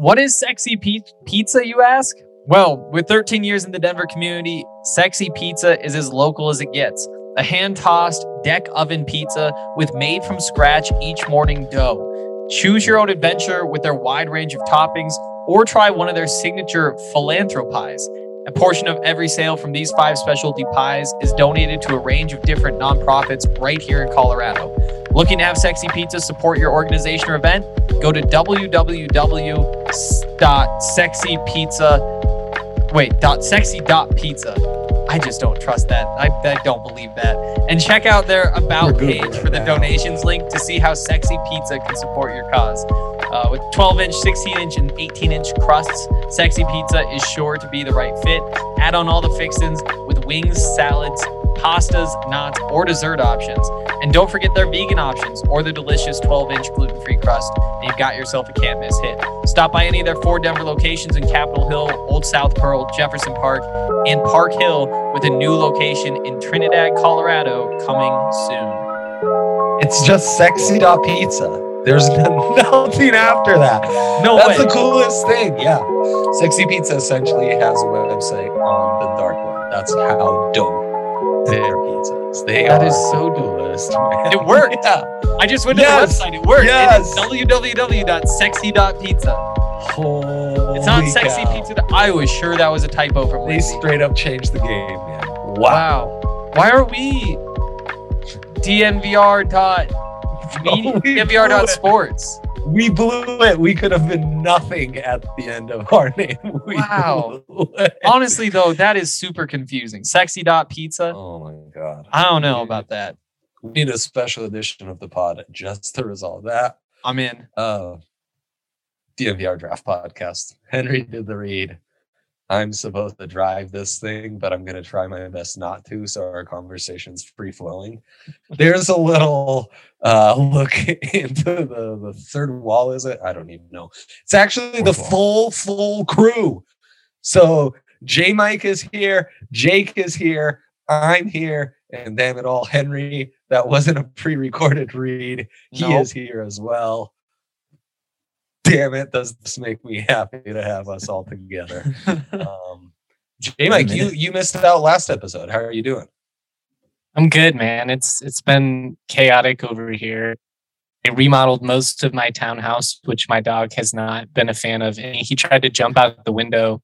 What is sexy pe- pizza, you ask? Well, with 13 years in the Denver community, sexy pizza is as local as it gets. A hand tossed deck oven pizza with made from scratch each morning dough. Choose your own adventure with their wide range of toppings or try one of their signature philanthropies. A portion of every sale from these five specialty pies is donated to a range of different nonprofits right here in Colorado. Looking to have Sexy Pizza support your organization or event? Go to www.sexypizza. Wait, dot sexy dot pizza. I just don't trust that. I, I don't believe that. And check out their about page for the donations link to see how Sexy Pizza can support your cause. Uh, with 12 inch, 16 inch, and 18 inch crusts, Sexy Pizza is sure to be the right fit. Add on all the fixins with wings, salads, pastas, knots, or dessert options. And don't forget their vegan options or the delicious 12 inch gluten free crust. And you've got yourself a can't miss hit. Stop by any of their four Denver locations in Capitol Hill, Old South Pearl, Jefferson Park, and Park Hill with a new location in Trinidad, Colorado coming soon. It's just sexy.pizza. There's nothing after that. No That's way. the coolest thing. Yeah. Sexy Pizza essentially has a website on the dark web. That's how dope their pizza. They That are is so coolest, man. It worked. Yeah. I just went to Yes. the website. It worked. Yes. It is www.sexy.pizza. Holy It's not sexy cow. pizza. I was sure that was a typo from They Lindsay. straight up changed the game, man. Wow. Wow. Why are we DNVR dot We DNVR dot sports? We blew it. We could have been nothing at the end of our name. We Wow. Honestly, though, that is super confusing. Sexy dot pizza. Oh my god. I don't know about that. We need a special edition of the pod just to resolve that. I'm in. Uh, DNVR Draft Podcast. Henry did the read. I'm supposed to drive this thing, but I'm going to try my best not to, so our conversation's free flowing. There's a little uh, look into the, the third wall, is it? I don't even know. It's actually the full, full crew. So J Mike is here, Jake is here, I'm here, and damn it all, Henry. That wasn't a pre recorded read. He Nope. is here as well. Damn it, does this make me happy to have us all together? Um, J Mike, you you missed out last episode. How are you doing? I'm good, man. It's it's been chaotic over here. I remodeled most of my townhouse, which my dog has not been a fan of. And he tried to jump out the window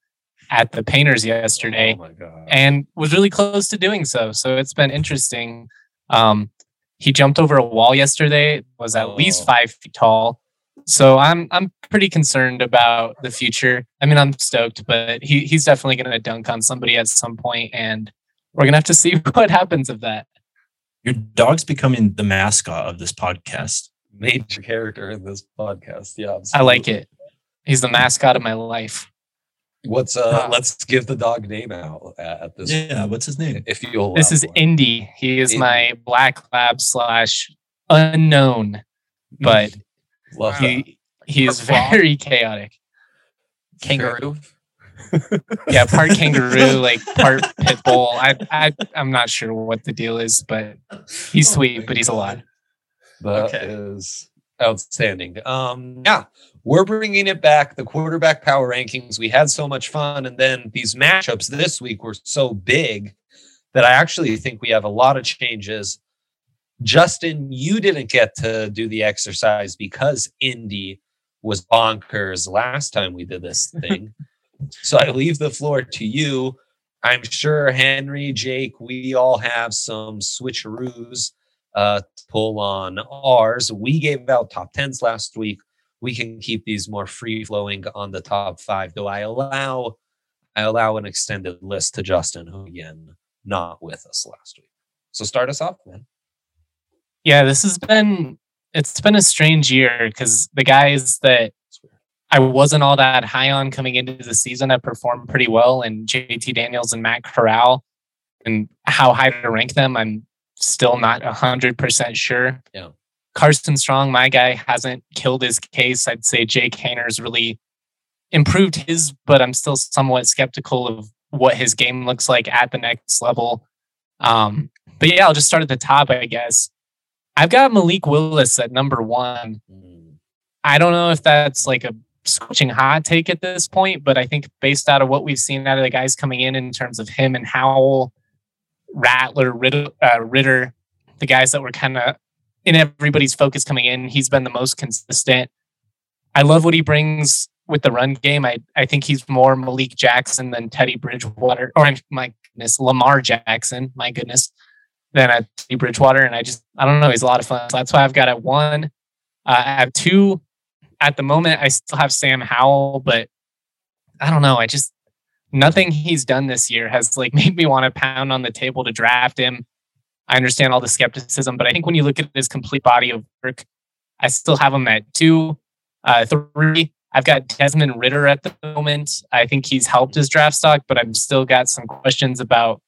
at the painters yesterday Oh my god. and was really close to doing so. So it's been interesting. Um, he jumped over a wall yesterday, was at least Oh. five feet tall. So I'm I'm pretty concerned about the future. I mean, I'm stoked, but he he's definitely going to dunk on somebody at some point, and we're gonna have to see what happens of that. Your dog's becoming the mascot of this podcast. Major character in this podcast. Yeah. I like it. He's the mascot of my life. What's uh let's give the dog name out at, at this Yeah, what's his name? if you'll This is one. Indy. He is Indy. my black lab slash unknown, but Love he he Frog. very chaotic. Kangaroo. Yeah, part kangaroo, like part pit bull. I I I'm not sure what the deal is, but he's Oh sweet, my but he's a lot. That is outstanding. Um, yeah, we're bringing it back. The quarterback power rankings. We had so much fun, and then these matchups this week were so big that I actually think we have a lot of changes. Justin, you didn't get to do the exercise because Indy was bonkers last time we did this thing. so I leave the floor to you. I'm sure Henry, Jake, we all have some switcheroos uh, to pull on ours. We gave out top tens last week. We can keep these more free flowing on the top five. Do I allow I allow an extended list to Justin, who again not with us last week. So start us off, man. Yeah, this has been it's been a strange year because the guys that I wasn't all that high on coming into the season have performed pretty well, and JT Daniels and Matt Corral, and how high to rank them, I'm still not hundred percent sure. Yeah. Carson Strong, my guy, hasn't killed his case. I'd say Jake Haener's really improved his, but I'm still somewhat skeptical of what his game looks like at the next level. Um, but yeah, I'll just start at the top, I guess. I've got Malik Willis at number one. I don't know if that's like a switching hot take at this point, but I think based out of what we've seen out of the guys coming in in terms of him and Howell, Rattler, Ridder, uh, Ridder the guys that were kind of in everybody's focus coming in, he's been the most consistent. I love what he brings with the run game. I, I think he's more Malik Jackson than Teddy Bridgewater, or my goodness, Lamar Jackson, my goodness, than at Teddy Bridgewater. And I just, I don't know, he's a lot of fun. So that's why I've got a one. Uh, I have two at the moment. I still have Sam Howell, but I don't know. I just, nothing he's done this year has like made me want to pound on the table to draft him. I understand all the skepticism, but I think when you look at his complete body of work, I still have him at two. Uh, three, I've got Desmond Ridder at the moment. I think he's helped his draft stock, but I've still got some questions about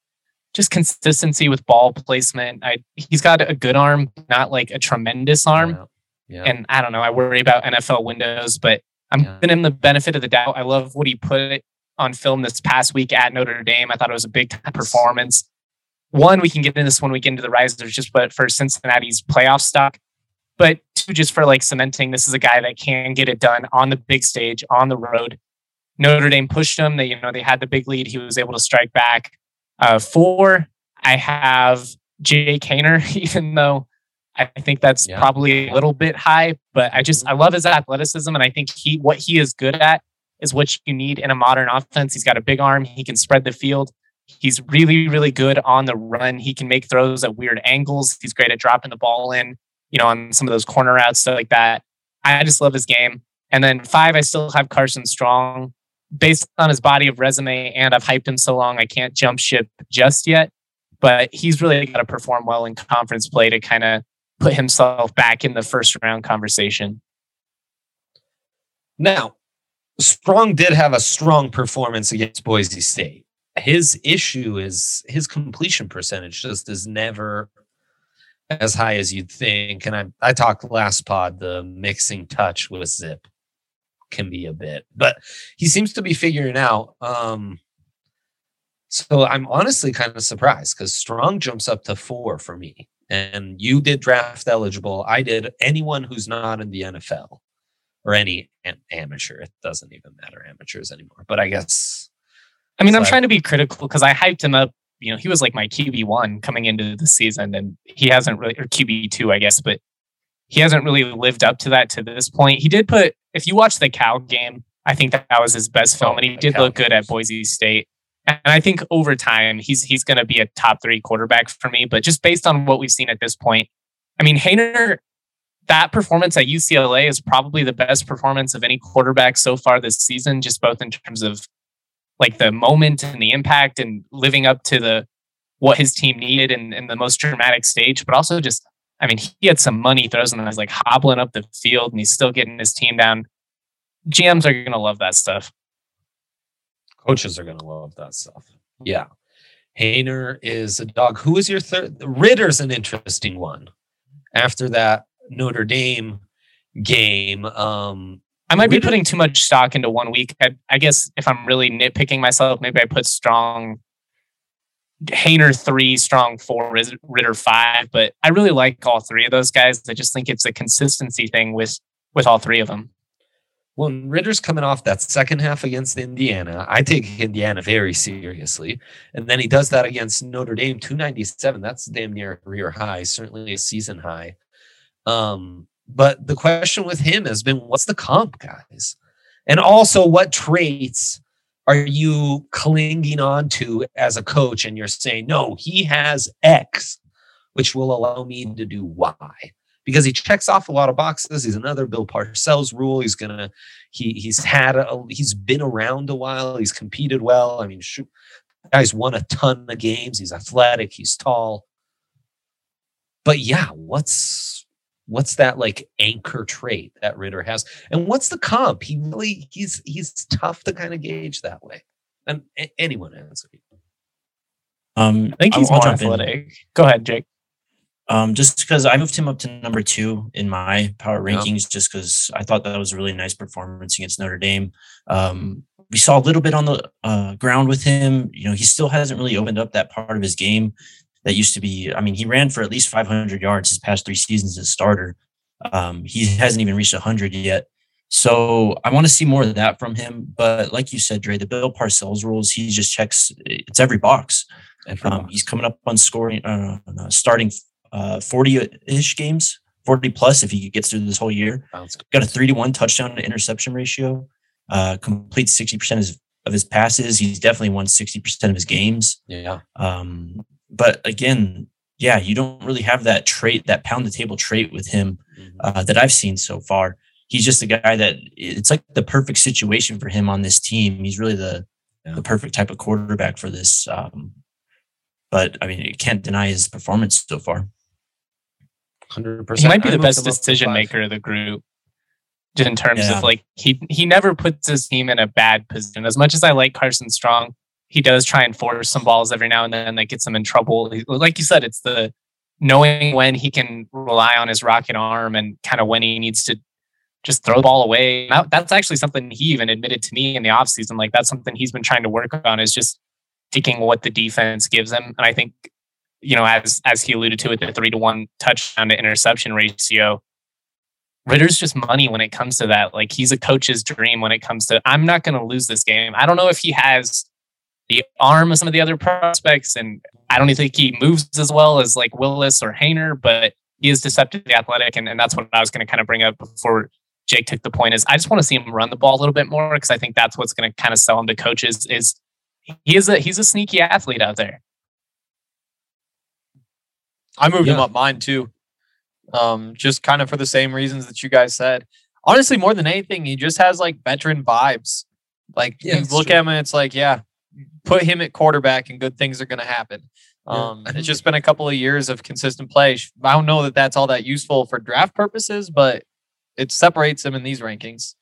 just consistency with ball placement. I he's got a good arm, not like a tremendous arm. Yeah. Yeah. And I don't know. I worry about NFL windows, but I'm yeah. giving him the benefit of the doubt. I love what he put on film this past week at Notre Dame. I thought it was a big performance. One, we can get into this when we get into the risers, just but for Cincinnati's playoff stock. But two, just for like cementing, this is a guy that can get it done on the big stage, on the road. Notre Dame pushed him. They, you know, they had the big lead. He was able to strike back. Uh, four, I have Jake Haener, even though I think that's yeah. probably a little bit high, but I just I love his athleticism, and I think he what he is good at is what you need in a modern offense. He's got a big arm. He can spread the field. He's really, really good on the run. He can make throws at weird angles. He's great at dropping the ball in you know, on some of those corner routes, stuff like that. I just love his game. And then five, I still have Carson Strong based on his body of resume, and I've hyped him so long I can't jump ship just yet. But he's really got to perform well in conference play to kind of put himself back in the first round conversation. Now, Strong did have a strong performance against Boise State. His issue is his completion percentage just is never as high as you'd think. And I, I talked last pod, the mixing touch with Zip can be a bit, but he seems to be figuring out. Um, so I'm honestly kind of surprised because Strong jumps up to four for me. And you did draft eligible. I did anyone who's not in the NFL or any amateur. It doesn't even matter amateurs anymore. But I guess. I mean, I'm trying to be critical because I hyped him up you know, he was like my QB one coming into the season, and he hasn't really, or QB two, I guess, but he hasn't really lived up to that to this point. He did put, if you watch the Cal game, I think that, was his best film, oh, and he did look good at Boise State. And I think over time, he's he's going to be a top three quarterback for me. But just based on what we've seen at this point, I mean, Haener, that performance at UCLA is probably the best performance of any quarterback so far this season, just both in terms of like the moment and the impact and living up to the what his team needed in the most dramatic stage, but also just I mean, he had some money throws and I was like hobbling up the field and he's still getting his team down. GMs are gonna love that stuff. Coaches are gonna love that stuff. Yeah. Haener is a dog. Who is your third? Ridder's an interesting one. After that Notre Dame game, um, I might be putting too much stock into one week. I, I, guess if I'm really nitpicking myself, maybe I put strong Haener three, strong four, Ridder five. But I really like all three of those guys. I just think it's a consistency thing with with all three of them. Well, Ridder's coming off that second half against Indiana. I take Indiana very seriously. And then he does that against Notre Dame, 297. That's damn near a career high, certainly a season high. Um, But the question with him has been what's the comp, guys? And also, what traits are you clinging on to as a coach? And you're saying, no, he has X, which will allow me to do Y because he checks off a lot of boxes. He's another Bill Parcells rule. He's gonna he he's had a, he's been around a while. He's competed well. I mean, shoot, guy's won a ton of games. He's athletic. He's tall. But yeah, what's what's that like anchor trait that Ridder has, and what's the comp? He really he's he's tough to kind of gauge that way. And anyone answer. Um, I think he's more I'll athletic. Go ahead, Jake. Um, just because I moved him up to number two in my power rankings, yeah. just because I thought that was a really nice performance against Notre Dame. Um, we saw a little bit on the uh, ground with him. You know, he still hasn't really opened up that part of his game that used to be. I mean, he ran for at least 500 yards his past three seasons as a starter. Um, he hasn't even reached 100 yet. So I want to see more of that from him. But like you said, Dre, the Bill Parcells rules, he just checks. It's every box. Every um, box. He's coming up on scoring, uh, uh starting uh, 40-ish games, 40 plus if he gets through this whole year. Got a three to one touchdown to interception ratio. Uh, completes 60% of his, of his passes. He's definitely won 60% of his games. Yeah. Um, but again, yeah, you don't really have that trait, that pound the table trait with him mm-hmm. uh, that I've seen so far. He's just a guy that it's like the perfect situation for him on this team. He's really the yeah. the perfect type of quarterback for this. Um, but I mean, you can't deny his performance so far. Hundred percent. He might be the best decision maker of the group, in terms yeah. of like he he never puts his team in a bad position. As much as I like Carson Strong, he does try and force some balls every now and then that gets him in trouble. Like you said, it's the knowing when he can rely on his rocket arm and kind of when he needs to just throw the ball away. that's actually something he even admitted to me in the offseason. Like that's something he's been trying to work on is just taking what the defense gives him. And I think you know, as as he alluded to, with the three to one touchdown to interception ratio, Ridder's just money when it comes to that. Like he's a coach's dream when it comes to I'm not going to lose this game. I don't know if he has the arm of some of the other prospects, and I don't even think he moves as well as like Willis or Haener, but he is deceptively athletic, and, and that's what I was going to kind of bring up before Jake took the point. Is I just want to see him run the ball a little bit more because I think that's what's going to kind of sell him to coaches. Is he is a he's a sneaky athlete out there. I moved yeah. him up mine too. Um, just kind of for the same reasons that you guys said. Honestly, more than anything, he just has like veteran vibes. Like yeah, you look true. at him and it's like, yeah, put him at quarterback and good things are going to happen. Um, yeah. It's just been a couple of years of consistent play. I don't know that that's all that useful for draft purposes, but it separates him in these rankings.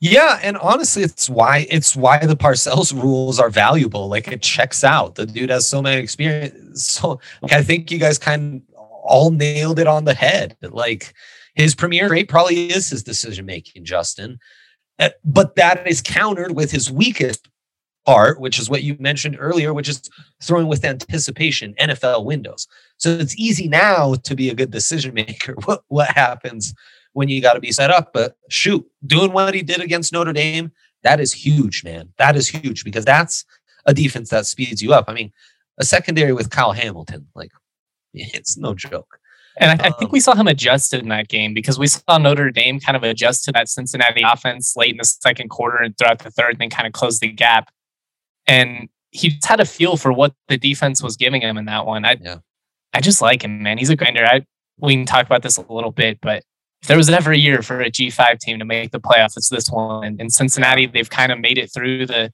Yeah, and honestly, it's why it's why the Parcells rules are valuable. Like it checks out. The dude has so many experience. So like, I think you guys kind of all nailed it on the head. Like his premier rate probably is his decision making, Justin. Uh, but that is countered with his weakest part, which is what you mentioned earlier, which is throwing with anticipation, NFL windows. So it's easy now to be a good decision maker. What what happens when you got to be set up. But shoot, doing what he did against Notre Dame, that is huge, man. That is huge because that's a defense that speeds you up. I mean, a secondary with Kyle Hamilton, like it's no joke. And I, I, think we um, saw him adjust in that game because we saw Notre Dame kind of adjust to that Cincinnati offense late in the second quarter and throughout the third, and then kind of close the gap. And he just had a feel for what the defense was giving him in that one. I, yeah. I just like him, man. He's a grinder. I, we can talk about this a little bit, but if there was ever a year for a G5 team to make the playoffs, it's this one. And in Cincinnati, they've kind of made it through the,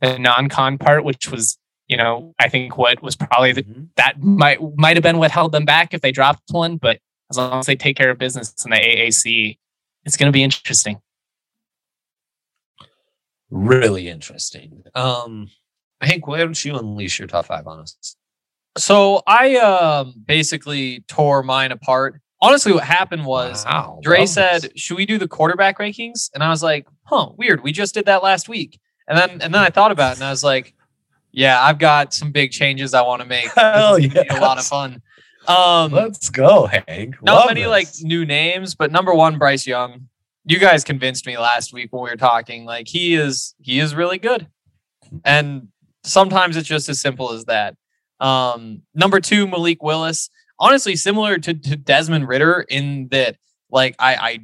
the non-con part, which was, you know, I think what was probably the, mm-hmm. that might might have been what held them back if they dropped one. But as long as they take care of business in the AAC, it's going to be interesting. Really interesting. Um, Hank, why don't you unleash your top five on us? So I um, basically tore mine apart honestly, what happened was wow, Dre said, this. "Should we do the quarterback rankings?" And I was like, "Huh, weird. We just did that last week." And then and then I thought about it, and I was like, "Yeah, I've got some big changes I want to make. Hell yes. a lot of fun." Um, Let's go, Hank. Not Love many this. like new names, but number one, Bryce Young. You guys convinced me last week when we were talking. Like he is, he is really good, and sometimes it's just as simple as that. Um, number two, Malik Willis honestly similar to, to Desmond Ridder in that like I, I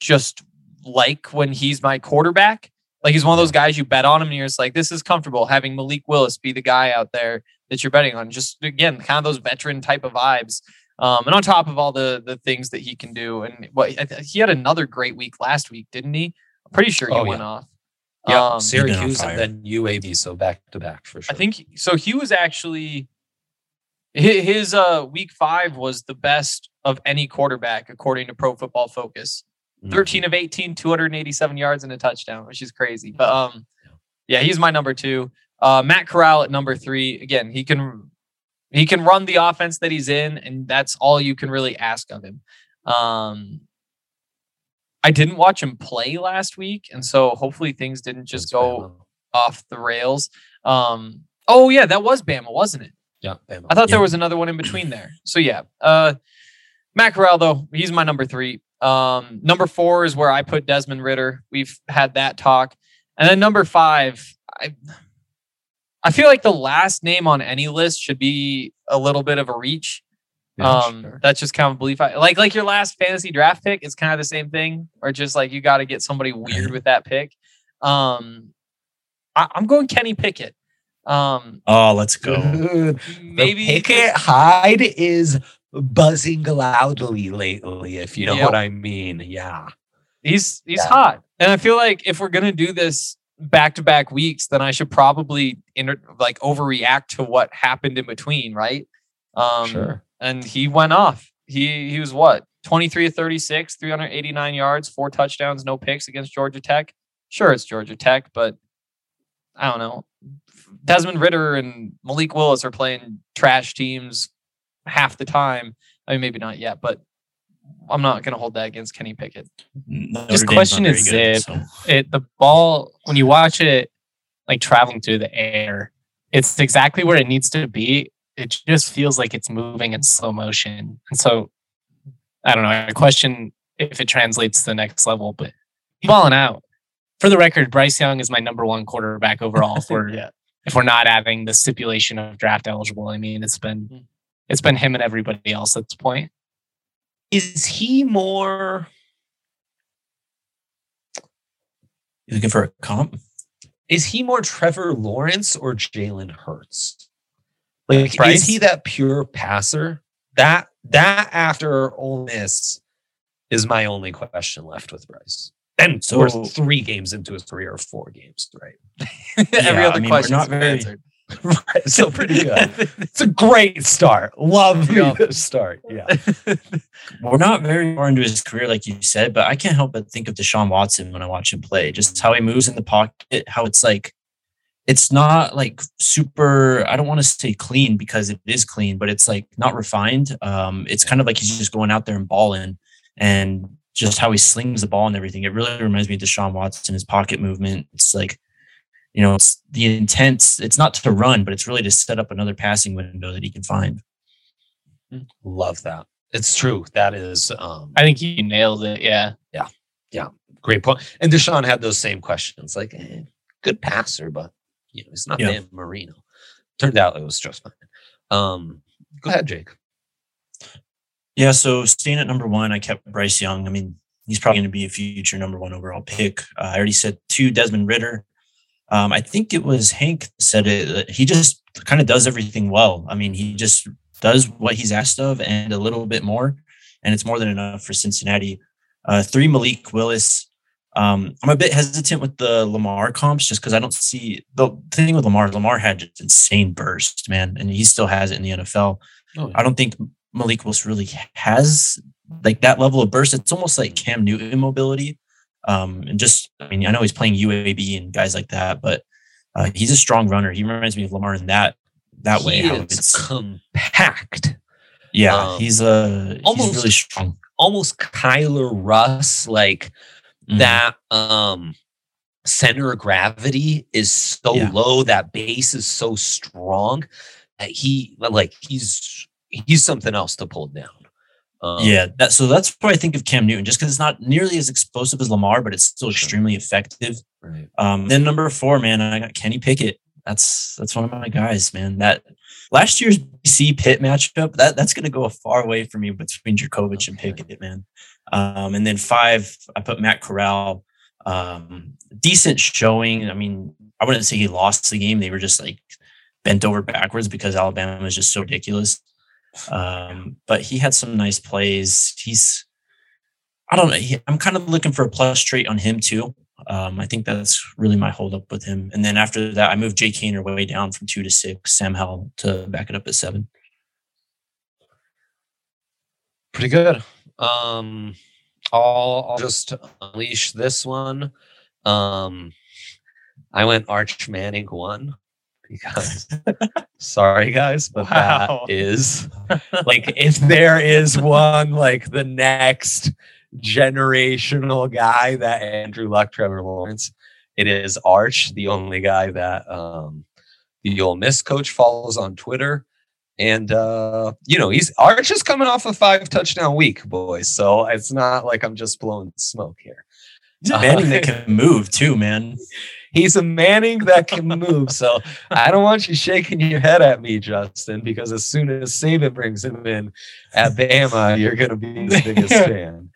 just like when he's my quarterback. Like he's one of those guys you bet on him and you're just like, this is comfortable having Malik Willis be the guy out there that you're betting on. Just again, kind of those veteran type of vibes. Um, and on top of all the the things that he can do, and what he had another great week last week, didn't he? I'm pretty sure he Oh, went yeah. off. Yeah, Um, Syracuse and then UAB, so back to back for sure. I think so. He was actually his uh week five was the best of any quarterback according to Pro Football Focus. Mhm. 13 of 18, 287 yards and a touchdown, which is crazy. But um, yeah, he's my number two. Uh, Matt Corral at number three. Again, he can he can run the offense that he's in, and that's all you can really ask of him. Um, I didn't watch him play last week, and so hopefully things didn't just Against go Bama. off the rails. Um, oh yeah, that was Bama, wasn't it? Yeah, Bama. I thought there was another one in between there. So yeah, uh, Matt Corral though he's my number three. Um, number four is where I put Desmond Ridder. We've had that talk, and then number five, I I feel like the last name on any list should be a little bit of a reach. Yeah, um, sure. that's just kind of a belief. I like like your last fantasy draft pick. It's kind of the same thing, or just like you got to get somebody weird with that pick. Um, I, I'm going Kenny Pickett. Um, Oh, let's go. Maybe the Pickett Hyde is buzzing loudly lately, if you know Yep. what I mean. Yeah. He's he's Yeah. hot, and I feel like if we're gonna do this back to back weeks, then I should probably inter- like overreact to what happened in between, right? Um, Sure. And he went off. He he was what twenty three of thirty six, three hundred eighty nine yards, four touchdowns, no picks against Georgia Tech. Sure, it's Georgia Tech, but I don't know. Desmond Ridder and Malik Willis are playing trash teams half the time. I mean, maybe not yet, but I'm not going to hold that against Kenny Pickett. Notre Just Dame's question is very good, zip. so- it the ball when you watch it like traveling through the air it's exactly where it needs to be it just feels like it's moving in slow motion and so i don't know i question if it translates to the next level but he's balling out for the record bryce young is my number one quarterback overall if we're Yeah. if we're not adding the stipulation of draft eligible i mean it's been mm-hmm. it's been him and everybody else at this point Is he more You looking for a comp? is he more Trevor Lawrence or Jalen Hurts? Like Bryce? is he that pure passer? That that after Ole Miss is my only question left with Bryce. And so we're three games into his career, or four games, right? Every other I mean, question not very- answered. Right. So pretty good. it's a great start. Love Yeah. the start. Yeah. We're not very far into his career, like you said, but I can't help but think of Deshaun Watson when I watch him play. Just how he moves in the pocket, how it's like, it's not like super. I don't want to say clean because it is clean, but it's like not refined. Um, it's kind of like he's just going out there and balling, and just how he slings the ball and everything. It really reminds me of Deshaun Watson, his pocket movement. It's like, you know, it's the intent. It's not to run, but it's really to set up another passing window that he can find. Love that. It's true. That is um i think you nailed it Yeah. Yeah. yeah great point. And Deshaun had those same questions, like eh, good passer, but you know, he's not Yeah. Dan Marino. Turned out it was just fine. Um, go ahead, Jake. Yeah, so staying at number one, I kept Bryce Young. I mean, he's probably going to be a future number one overall pick. Uh, I already said two, Desmond Ridder. Um, I think it was Hank said it. He just kind of does everything well. I mean, he just does what he's asked of and a little bit more, and it's more than enough for Cincinnati. Uh, three, Malik Willis. Um, I'm a bit hesitant with the Lamar comps just because I don't see the thing with Lamar. Lamar had just insane burst, man, and he still has it in the NFL. Oh, I don't think Malik Willis really has like that level of burst. It's almost like Cam Newton mobility. Um, and just, I mean, I know he's playing UAB and guys like that, but uh, he's a strong runner. He reminds me of Lamar in that that way. He How is it's, compact, yeah, um, he's uh, almost- he's really strong. almost Kyler Russ, like Mhm. that um center of gravity is so Yeah. low, that base is so strong that he like he's he's something else to pull down. Um, yeah, that so that's what I think of Cam Newton, just because it's not nearly as explosive as Lamar, but it's still extremely effective. right. Um, then number four, man, I got Kenny Pickett. That's that's one of my guys, man. That last year's BC Pitt matchup, that that's gonna go a far way for me between Jurkovec and Pickett, man. Um, and then five, I put Matt Corral. Um, decent showing. I mean, I wouldn't say he lost the game. They were just like bent over backwards because Alabama was just so ridiculous. Um, but he had some nice plays. He's, I don't know. He, I'm kind of looking for a plus trait on him too. Um, I think that's really my holdup with him. And then after that, I moved Jake Haener way down from two to six, Sam Howell to back it up at seven. Pretty good. Um, I'll, I'll just unleash this one. Um, I went Arch Manning one because sorry guys, but Wow. that is like if there is one like the next generational guy that Andrew Luck, Trevor Lawrence, it is Arch, the only guy that um the Ole Miss coach follows on Twitter. And uh, you know, he's Arch is coming off a five touchdown week, boys. So it's not like I'm just blowing smoke here. He's a that can move too, man. He's a Manning that can move. So I don't want you shaking your head at me, Justin, because as soon as Saban brings him in at Bama, you're going to be his biggest fan.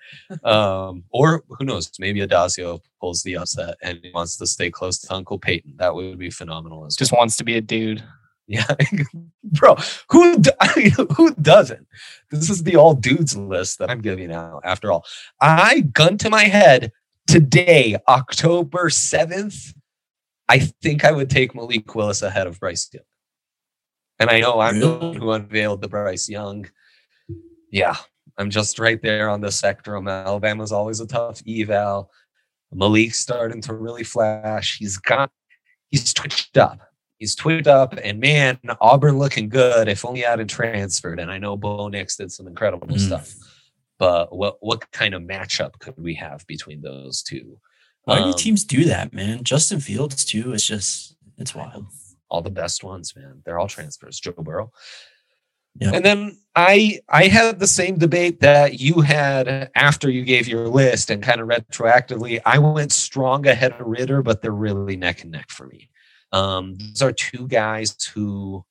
Um, or who knows? Maybe Addazio pulls the upset and wants to stay close to Uncle Peyton. That would be phenomenal as Just well. wants to be a dude. Yeah, bro. Who who doesn't? This is the all dudes list that I'm giving out. After all, I gun to my head today, October seventh. I think I would take Malik Willis ahead of Bryce Young, and I know I'm the one who unveiled the Bryce Young. Yeah, I'm just right there on the spectrum. Alabama's always a tough eval. Malik's starting to really flash. He's got he's twitched up. He's twitched up, and man, Auburn looking good. If only I hadn't transferred. And I know Bo Nix did some incredible Mm. stuff. But what what kind of matchup could we have between those two? Why do Um, teams do that, man? Justin Fields too. It's just it's wild. all the best ones, man. They're all transfers. Joe Burrow. Yeah. And then I I had the same debate that you had after you gave your list and kind of retroactively. I went strong ahead of Ridder, but they're really neck and neck for me. Um, those are two guys who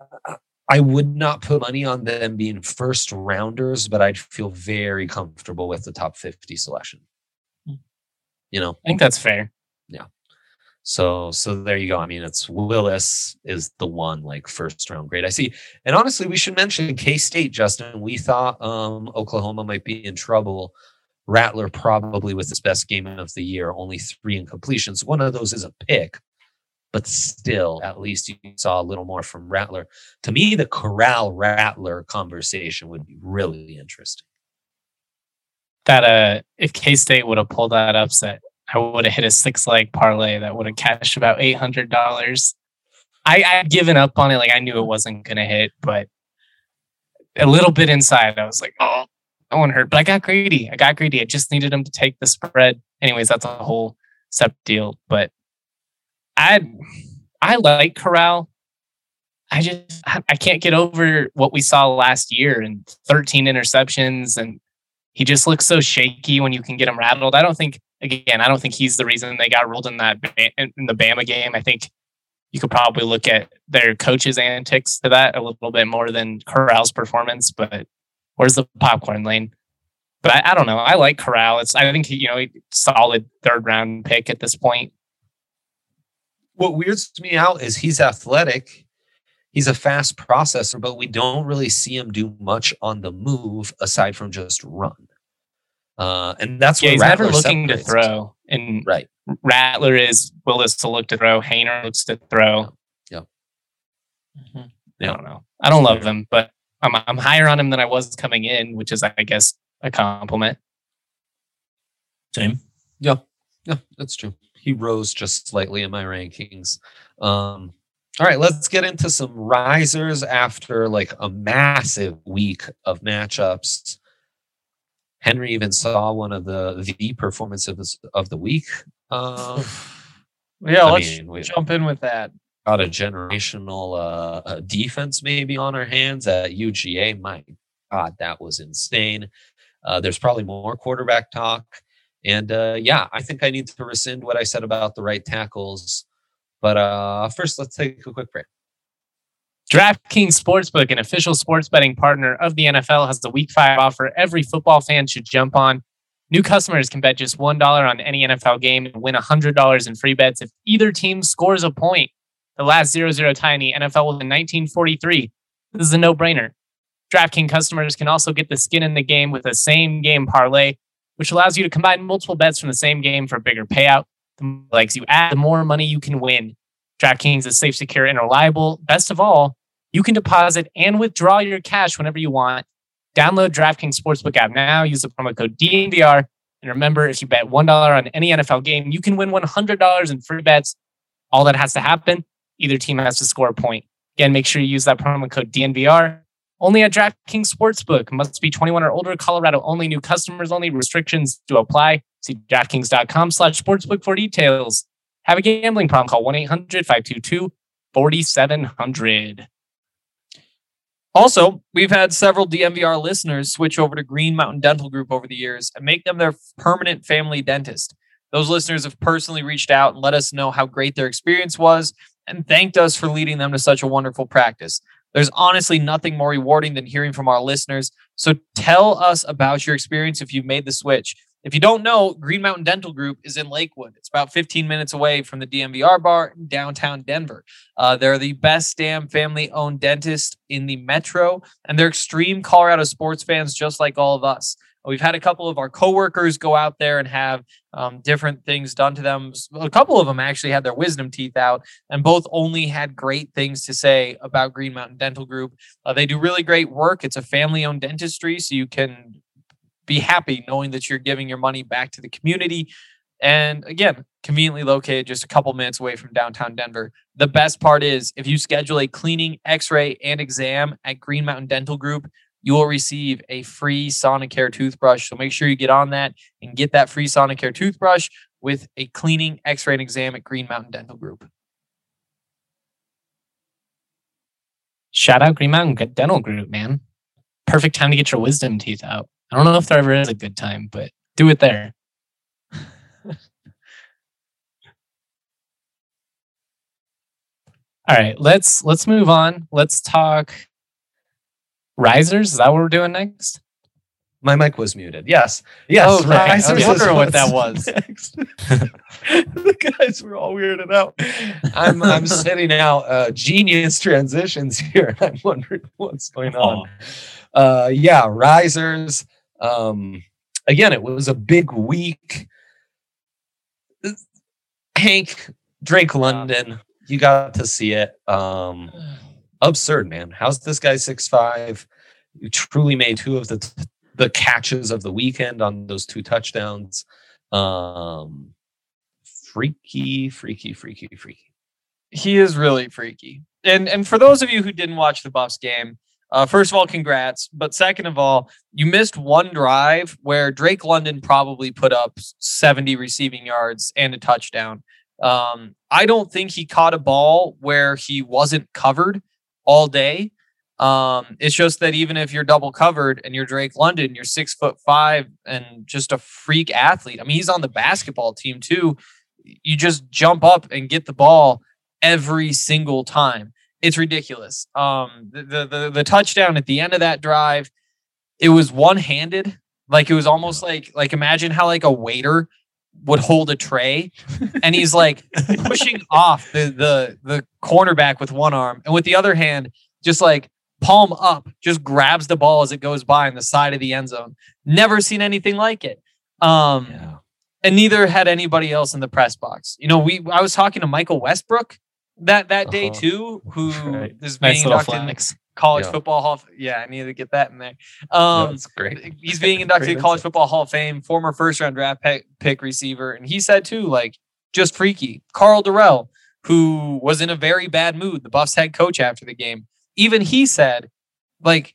uh, I would not put money on them being first rounders, but I'd feel very comfortable with the top 50 selection. You know, I think that's fair. Yeah. So so there you go. I mean, it's Willis is the one like first round grade. I see. And honestly, we should mention K State, Justin. We thought um Oklahoma might be in trouble. Rattler probably was his best game of the year, only three incompletions. One of those is a pick, but still, at least you saw a little more from Rattler. To me, the Corral Rattler conversation would be really interesting. That uh, if K State would have pulled that upset, I would have hit a six leg parlay that would have cashed about eight hundred dollars. I'd given up on it, like I knew it wasn't gonna hit, but a little bit inside, I was like, oh, that one hurt. But I got greedy. I got greedy. I just needed him to take the spread. Anyways, that's a whole sep deal. But I I like Corral. I just I can't get over what we saw last year and 13 interceptions and he just looks so shaky when you can get him rattled. I don't think again, I don't think he's the reason they got ruled in that in the Bama game. I think you could probably look at their coaches' antics to that a little bit more than Corral's performance. But where's the popcorn lane? But I, I don't know. I like Corral. It's I think you know solid third round pick at this point. what weirds me out is he's athletic. He's a fast processor, but we don't really see him do much on the move aside from just run. Uh, and that's Yeah, where he's never Rattler looking to separates himself. throw. And Right. Rattler is Willis to look to throw. Haener looks to throw. Yeah. I don't know. I don't love him, but I'm I'm higher on him than I was coming in, which is I guess a compliment. Same. Yeah. Yeah, that's true. He rose just slightly in my rankings. Um, all right, let's get into some risers after like a massive week of matchups. Henry even saw one of the the performances of the week. Uh, Yeah, I let's mean, jump in with that. got a generational uh, uh, defense maybe on our hands at UGA. My God, that was insane. Uh, there's probably more quarterback talk. And uh, yeah, I think I need to rescind what I said about the right tackles. But uh, first, let's take a quick break. DraftKings Sportsbook, an official sports betting partner of the NFL, has the Week 5 offer every football fan should jump on. New customers can bet just $1 on any NFL game and win $100 in free bets if either team scores a point. The last 0 0 tie in the NFL was in 1943. This is a no brainer. DraftKings customers can also get the skin in the game with a same game parlay, which allows you to combine multiple bets from the same game for a bigger payout. The more legs you add, the more money you can win. DraftKings is safe, secure, and reliable. Best of all, you can deposit and withdraw your cash whenever you want. Download DraftKings Sportsbook app now. Use the promo code DNVR. And remember, if you bet $1 on any NFL game, you can win $100 in free bets. All that has to happen, either team has to score a point. Again, make sure you use that promo code DNVR. Only at DraftKings Sportsbook. Must be 21 or older. Colorado only. New customers only. Restrictions to apply. See DraftKings.com slash sportsbook for details. Have a gambling problem? Call 1 800 522 4700. Also, we've had several DNVR listeners switch over to Green Mountain Dental Group over the years and make them their permanent family dentist. Those listeners have personally reached out and let us know how great their experience was and thanked us for leading them to such a wonderful practice. There's honestly nothing more rewarding than hearing from our listeners. So tell us about your experience if you've made the switch. If you don't know, Green Mountain Dental Group is in Lakewood. It's about 15 minutes away from the DNVR bar in downtown Denver. Uh, they're the best damn family owned dentist in the metro, and they're extreme Colorado sports fans just like all of us. We've had a couple of our coworkers go out there and have um, different things done to them. A couple of them actually had their wisdom teeth out, and both only had great things to say about Green Mountain Dental Group. Uh, they do really great work. It's a family owned dentistry, so you can be happy knowing that you're giving your money back to the community. And again, conveniently located just a couple minutes away from downtown Denver. The best part is if you schedule a cleaning, x ray, and exam at Green Mountain Dental Group, you will receive a free Sonicare toothbrush. So make sure you get on that and get that free Sonicare toothbrush with a cleaning, x ray, and exam at Green Mountain Dental Group. Shout out Green Mountain Dental Group, man. Perfect time to get your wisdom teeth out. I don't know if there ever is a good time, but do it there. All right, let's let's move on. Let's talk risers. Is that what we're doing next? My mic was muted. Yes. Yes. Oh, right. I was wondering what that was. the guys were all weirded out. I'm I'm sitting out uh, genius transitions here, I'm wondering what's going on. Uh, yeah, risers. Um, again, it was a big week. Hank, Drake London, you got to see it. Um, absurd, man. How's this guy six five? You truly made two of the t- the catches of the weekend on those two touchdowns. Um, freaky, freaky, freaky, freaky. he is really freaky. And and for those of you who didn't watch the Buffs game, uh, first of all, congrats. But second of all, you missed one drive where Drake London probably put up 70 receiving yards and a touchdown. Um, I don't think he caught a ball where he wasn't covered all day. Um, it's just that even if you're double covered and you're Drake London, you're six foot five and just a freak athlete. I mean, he's on the basketball team too. You just jump up and get the ball every single time. It's ridiculous. Um, the, the the the touchdown at the end of that drive, it was one handed. Like it was almost like like imagine how like a waiter would hold a tray, and he's like pushing off the the the cornerback with one arm, and with the other hand, just like palm up, just grabs the ball as it goes by in the side of the end zone. Never seen anything like it. Um, Yeah. and neither had anybody else in the press box. You know, we I was talking to Michael Westbrook that that day Uh-huh. too, who is Right. Nice being little inducted. College Yeah. football hall. of- Yeah, I need to get that in there. No, Um, it's great. he's being inducted Great to College insight. Football Hall of Fame, former first round draft pick, pick receiver, and he said too, like just freaky. Karl Dorrell, who was in a very bad mood, the Buffs head coach after the game, even he said, like,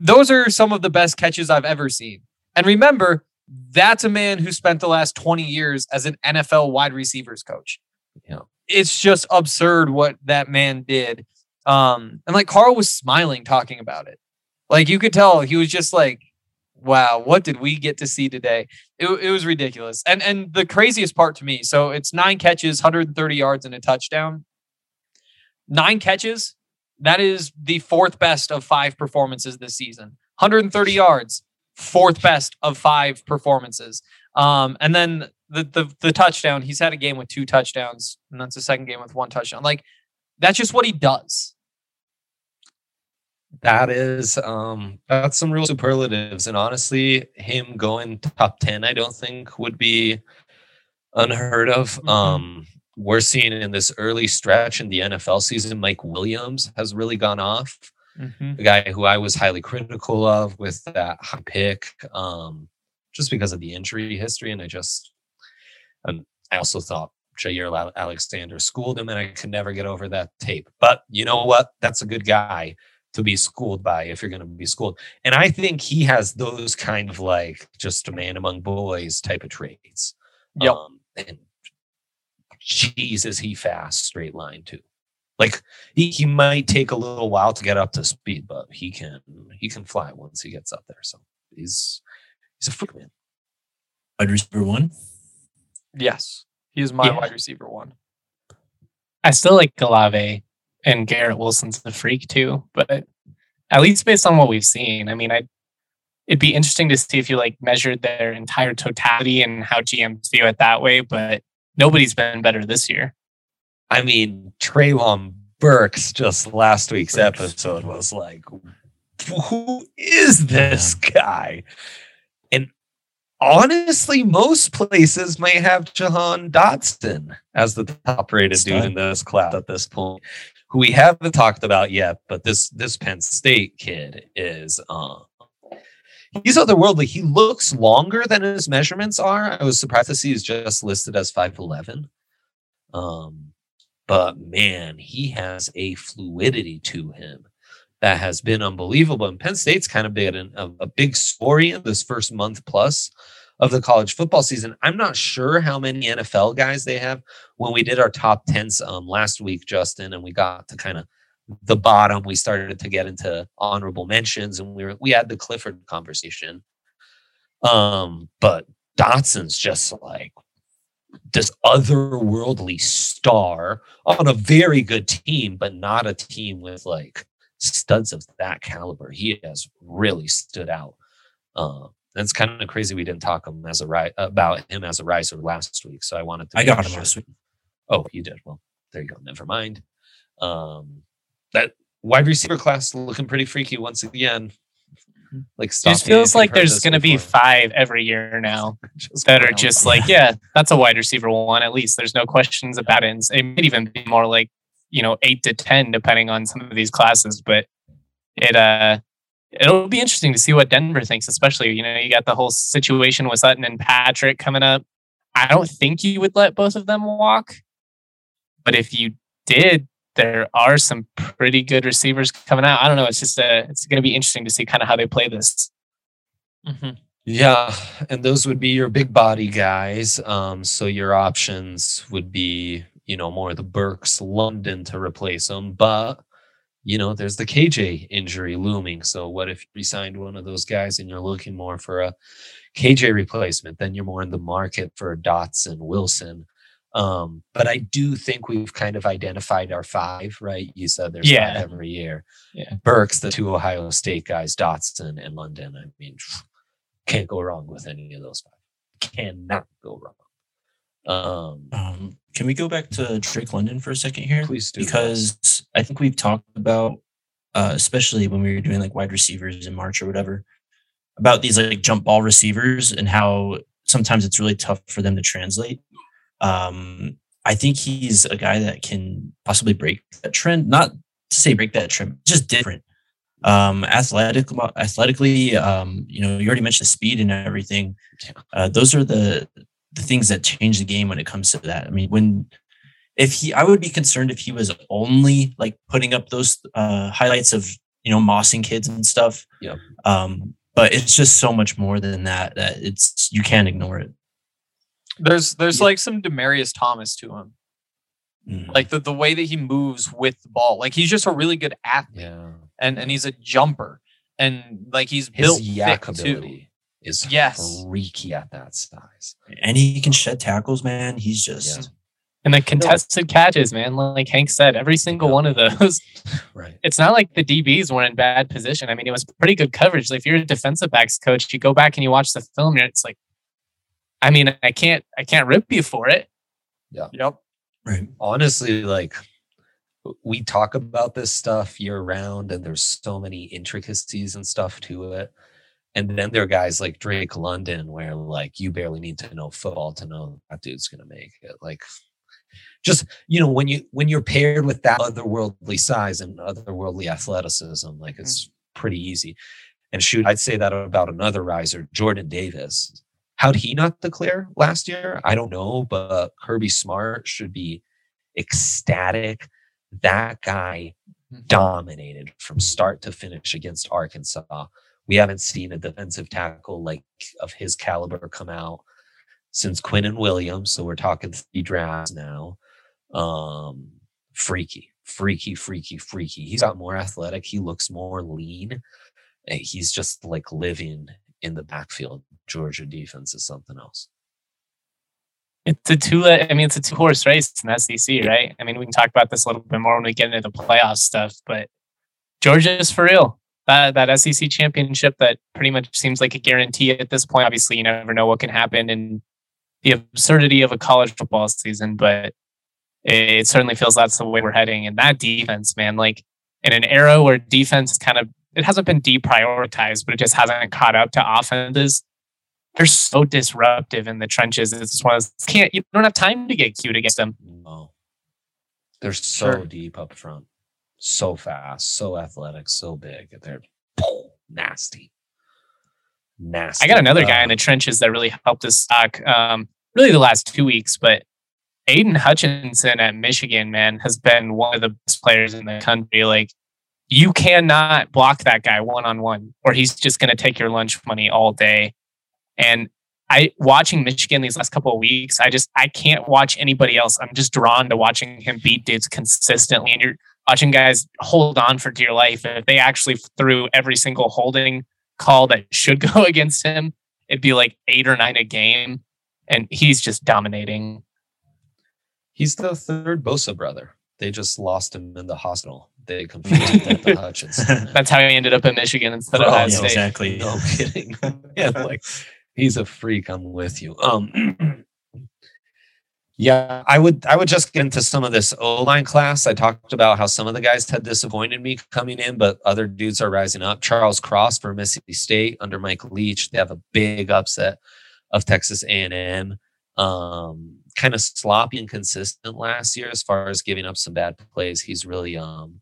those are some of the best catches I've ever seen. And remember, that's a man who spent the last 20 years as an NFL wide receivers coach. Yeah. It's just absurd what that man did. Um, and like Karl was smiling talking about it. Like you could tell he was just like, wow, what did we get to see today? It, it was ridiculous. And and the craziest part to me, so it's nine catches, 130 yards, and a touchdown. Nine catches That is the fourth best of five performances this season. 130 yards, fourth best of five performances. Um, and then the, the the touchdown, he's had a game with two touchdowns, and that's the second game with one touchdown. Like that's just what he does. That is um that's some real superlatives. And honestly, him going top 10, I don't think would be unheard of. Mhm. Um we're seeing in this early stretch in the NFL season, Mike Williams has really gone off. The guy who I was highly critical of with that high pick, um, just because of the injury history. And I just and I also thought Jaire Al- Alexander schooled him, and I could never get over that tape. But you know what? That's a good guy to be schooled by if you're going to be schooled. And I think he has those kind of like just a man among boys type of traits. Yep. Um, and jeez, is he fast straight line too? Like he, he might take a little while to get up to speed, but he can he can fly once he gets up there. So he's he's a freak man. Wide receiver one. Yes, he is my Yeah. wide receiver one. I still like Olave and Garrett Wilson's the freak too, but at least based on what we've seen, I mean, I it'd be interesting to see if you like measured their entire totality and how GMs view it that way. But nobody's been better this year. I mean, Treylon Burks just last week's Burks. episode was like, who is this guy? And honestly, most places might have Jahan Dotson as the top rated dude in this class at this point, who we haven't talked about yet. But this this Penn State kid is um he's otherworldly. He looks longer than his measurements are. I was surprised to see he's just listed as 5'11. Um, but man, he has a fluidity to him that has been unbelievable. And Penn State's kind of been a, a big story in this first month plus of the college football season. I'm not sure how many NFL guys they have. When we did our top tens um, last week, Justin, and we got to kind of the bottom, we started to get into honorable mentions, and we were we had the Clifford conversation. Um, but Dotson's just like this otherworldly star on a very good team, but not a team with like studs of that caliber. He has really stood out. Um, and it's kind of crazy we didn't talk him as a ri- about him as a riser last week. So I wanted to. I got him sure- last week. Oh, you did. Well, there you go. Never mind. Um, that wide receiver class looking pretty freaky once again. Like It just feels like there's going to be five every year now Just that are just like, yeah, that's a wide receiver one. At least there's no questions about it. It might even be more like, you know, eight to 10, depending on some of these classes. But it, uh, it'll be interesting to see what Denver thinks, especially, you know, you got the whole situation with Sutton and Patrick coming up. I don't think you would let both of them walk. But if you did, there are some pretty good receivers coming out. I don't know. It's just, uh, it's going to be interesting to see kind of how they play this. Mhm. Yeah, and those would be your big body guys. Um, so your options would be, you know, more the Burks, London to replace them. But you know, there's the KJ injury looming. So what if you signed one of those guys and you're looking more for a KJ replacement? Then you're more in the market for Dotson, Wilson. Um, but I do think we've kind of identified our five, right? You said there's Yeah. five every year. Yeah. Burks, the two Ohio State guys, Dotson and London. I mean, can't go wrong with any of those five. Cannot go wrong. Um, Um, can we go back to Drake London for a second here? please do because I think we've talked about, uh, especially when we were doing like wide receivers in March or whatever, about these like jump ball receivers and how sometimes it's really tough for them to translate. Um, I think he's a guy that can possibly break that trend. Not to say break that trend, just different. Um, athletic, athletically, um, you know, you already mentioned the speed and everything. Uh, those are the the things that change the game when it comes to that. I mean, when if he, I would be concerned if he was only like putting up those uh, highlights of you know mossing kids and stuff. Yeah. Um, but it's just so much more than that that it's you can't ignore it. There's there's Yeah. like some Demaryius Thomas to him. Mm. Like the, the way that he moves with the ball. Like he's just a really good athlete yeah. and, and he's a jumper. And like he's His built yak thick too. Ability is Yes. freaky at that size. and he can shed tackles, man. He's just And the contested catches, man, like Hank said, every single one of those. Right. It's not like the DBs were in bad position. I mean, it was pretty good coverage. Like if you're a defensive backs coach, you go back and you watch the film, and it's like, I mean, I can't, I can't rip you for it. Yeah. Yep. Right. honestly like we talk about this stuff year round and there's so many intricacies and stuff to it and then there are guys like drake london where like you barely need to know football to know that dude's gonna make it. Like just you know when you when you're paired with that otherworldly size and otherworldly athleticism like mm-hmm. it's pretty easy. And shoot i'd say that about another riser jordan davis. How'd he not declare last year? I don't know but kirby smart should be ecstatic. That guy mm-hmm. dominated from start to finish against Arkansas. We haven't seen a defensive tackle like of his caliber come out since Quinnen Williams. So we're talking three drafts now. Um, freaky, freaky, freaky, freaky. He's got more athletic. He looks more lean. He's just like living in the backfield. Georgia defense is something else. It's a two. I mean, it's a two horse race in the SEC, right? I mean, we can talk about this a little bit more when we get into the playoff stuff, but Georgia's for real. Uh, that that SEC championship that pretty much seems like a guarantee at this point. Obviously, you never know what can happen and the absurdity of a college football season, but it, it certainly feels that's the way we're heading. And that defense, man, like in an era where defense kind of it hasn't been deprioritized, but it just hasn't caught up to offenses they're so disruptive in the trenches. It's just one of those, can't you don't have time to get cute against them. No. They're so Sure. deep up front, so fast, so athletic, so big. They're nasty. Nasty. I got another guy Uh, in the trenches that really helped us stock um, really the last two weeks, but Aidan Hutchinson at Michigan, man, has been one of the best players in the country. Like you cannot block that guy one on one, or he's just gonna take your lunch money all day. And I watching Michigan these last couple of weeks, I just I can't watch anybody else. I'm just drawn to watching him beat dudes consistently. And you're watching guys hold on for dear life. If they actually threw every single holding call that should go against him, it'd be like eight or nine a game. And he's just dominating. He's the third Bosa brother. They just lost him in the hospital. They confused him with Hutchinson. That's how he ended up in Michigan instead of Bro, Ohio yeah, State. exactly. No kidding. yeah, like he's a freak. I'm with you. Um Yeah, I would I would just get into some of this O-line class. I talked about how some of the guys had disappointed me coming in, but other dudes are rising up. Charles Cross for Mississippi State under Mike Leach. They have a big upset of Texas A&M. Um, kind of sloppy and consistent last year as far as giving up some bad plays. He's really um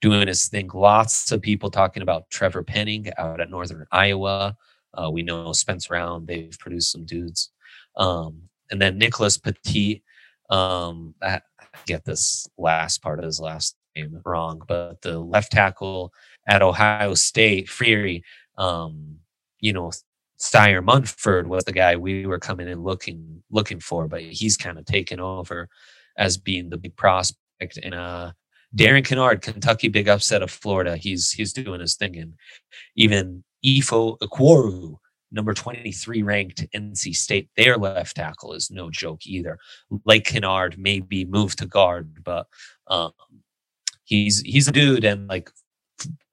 doing his thing. Lots of people talking about Trevor Penning out at Northern Iowa. Uh, we know Spencer Brown. They've produced some dudes. Um, and then Nicholas Petit. Um, I get this last part of his last name wrong, but the left tackle at Ohio State, Freary. Um, you know, Thayer Munford was the guy we were coming in looking looking for, but he's kind of taken over as being the big prospect. And uh, Darian Kinnard, Kentucky big upset of Florida. He's he's doing his thing, and even Ickey Ekwonu, number twenty three ranked NC State, their left tackle is no joke either. Like Kinnard, maybe moved to guard, but um, he's he's a dude, and like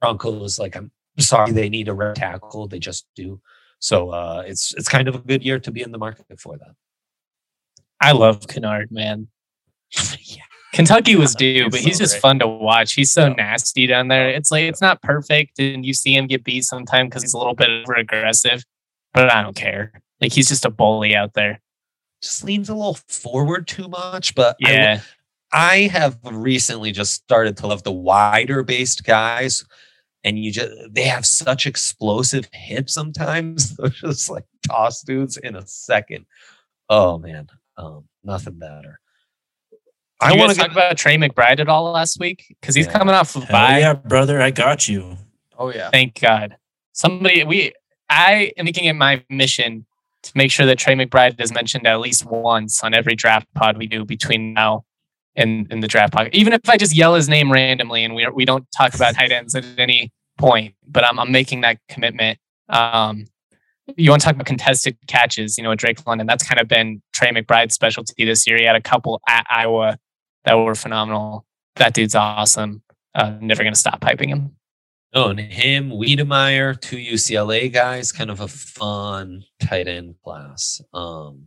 Broncos, like I'm sorry they need a right tackle, they just do. So uh, it's it's kind of a good year to be in the market for that. I love Kinnard, man. yeah. Kentucky was due, but he's just fun to watch. He's so nasty down there. It's like it's not perfect, and you see him get beat sometimes because he's a little bit over aggressive. But I don't care. Like he's just a bully out there. Just leans a little forward too much, but I Yeah, I have recently just started to love the wider based guys, and you just they have such explosive hips sometimes. They're just like toss dudes in a second. Oh man, um, nothing better. I I want want to to talk about Trey McBride at all last week because he's Yeah. coming off of Hell bye. yeah, brother, I got you. Oh yeah. Thank God. Somebody we I am making it my mission to make sure that Trey McBride is mentioned at least once on every draft pod we do between now and, and the draft pod. Even if I just yell his name randomly and we we don't talk about tight ends at any point, but I'm I'm making that commitment. Um you want to talk about contested catches, you know, Drake London, that's kind of been Trey McBride's specialty this year. He had a couple at Iowa that were phenomenal. That dude's awesome. Uh, never going to stop hyping him. Oh, and him, Wiedemeyer, two UCLA guys, kind of a fun tight end class. Um,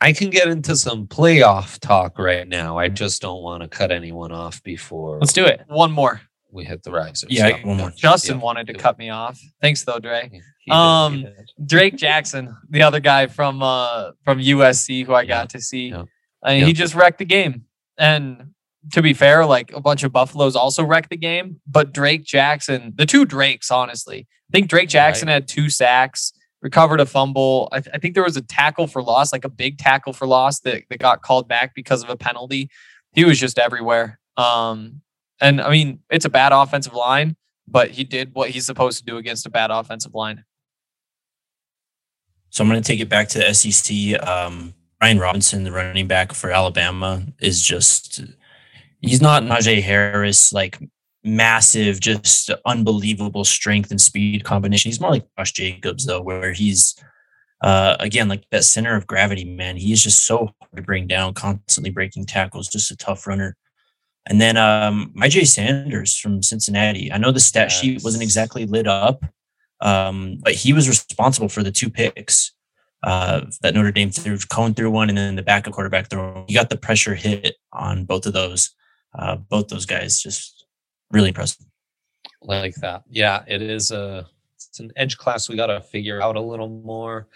I can get into some playoff talk right now. I just don't want to cut anyone off before Let's do it. One more. we hit the risers. Yeah, one more. Justin Yeah. wanted to cut me off. Thanks though, he did, Um, did. Drake Jackson, the other guy from uh from USC who I got to see. Yeah. And Yeah. he just wrecked the game. And to be fair, like a bunch of Buffaloes also wrecked the game, but Drake Jackson, the two Drakes, honestly. I think Drake Jackson had two sacks, recovered a fumble. I, th- I think there was a tackle for loss, like a big tackle for loss that, that got called back because of a penalty. He was just everywhere. Um, and I mean, it's a bad offensive line, but he did what he's supposed to do against a bad offensive line. So I'm going to take it back to the SEC. Um, Brian Robinson, the running back for Alabama, is just he's not Najee Harris, like massive, just unbelievable strength and speed combination. He's more like Josh Jacobs, though, where he's uh, again like that center of gravity. Man, he is just so hard to bring down, constantly breaking tackles, just a tough runner. And then um, Jay Sanders from Cincinnati. I know the stat sheet wasn't exactly lit up, um, but he was responsible for the two picks uh, that Notre Dame threw. Coan threw one, and then the backup quarterback threw. He got the pressure hit on both of those. Uh, both those guys just really impressive. like that. Yeah, it is a it's an edge class we got to figure out a little more.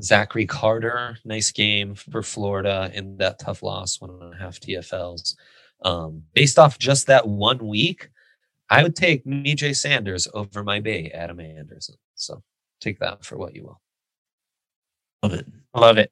Zachary Carter, nice game for Florida in that tough loss, one and a half TFLs. Um, based off just that one week, I would take Myjai Sanders over my Bay, Adam Anderson. So take that for what you will. Love it. Love it.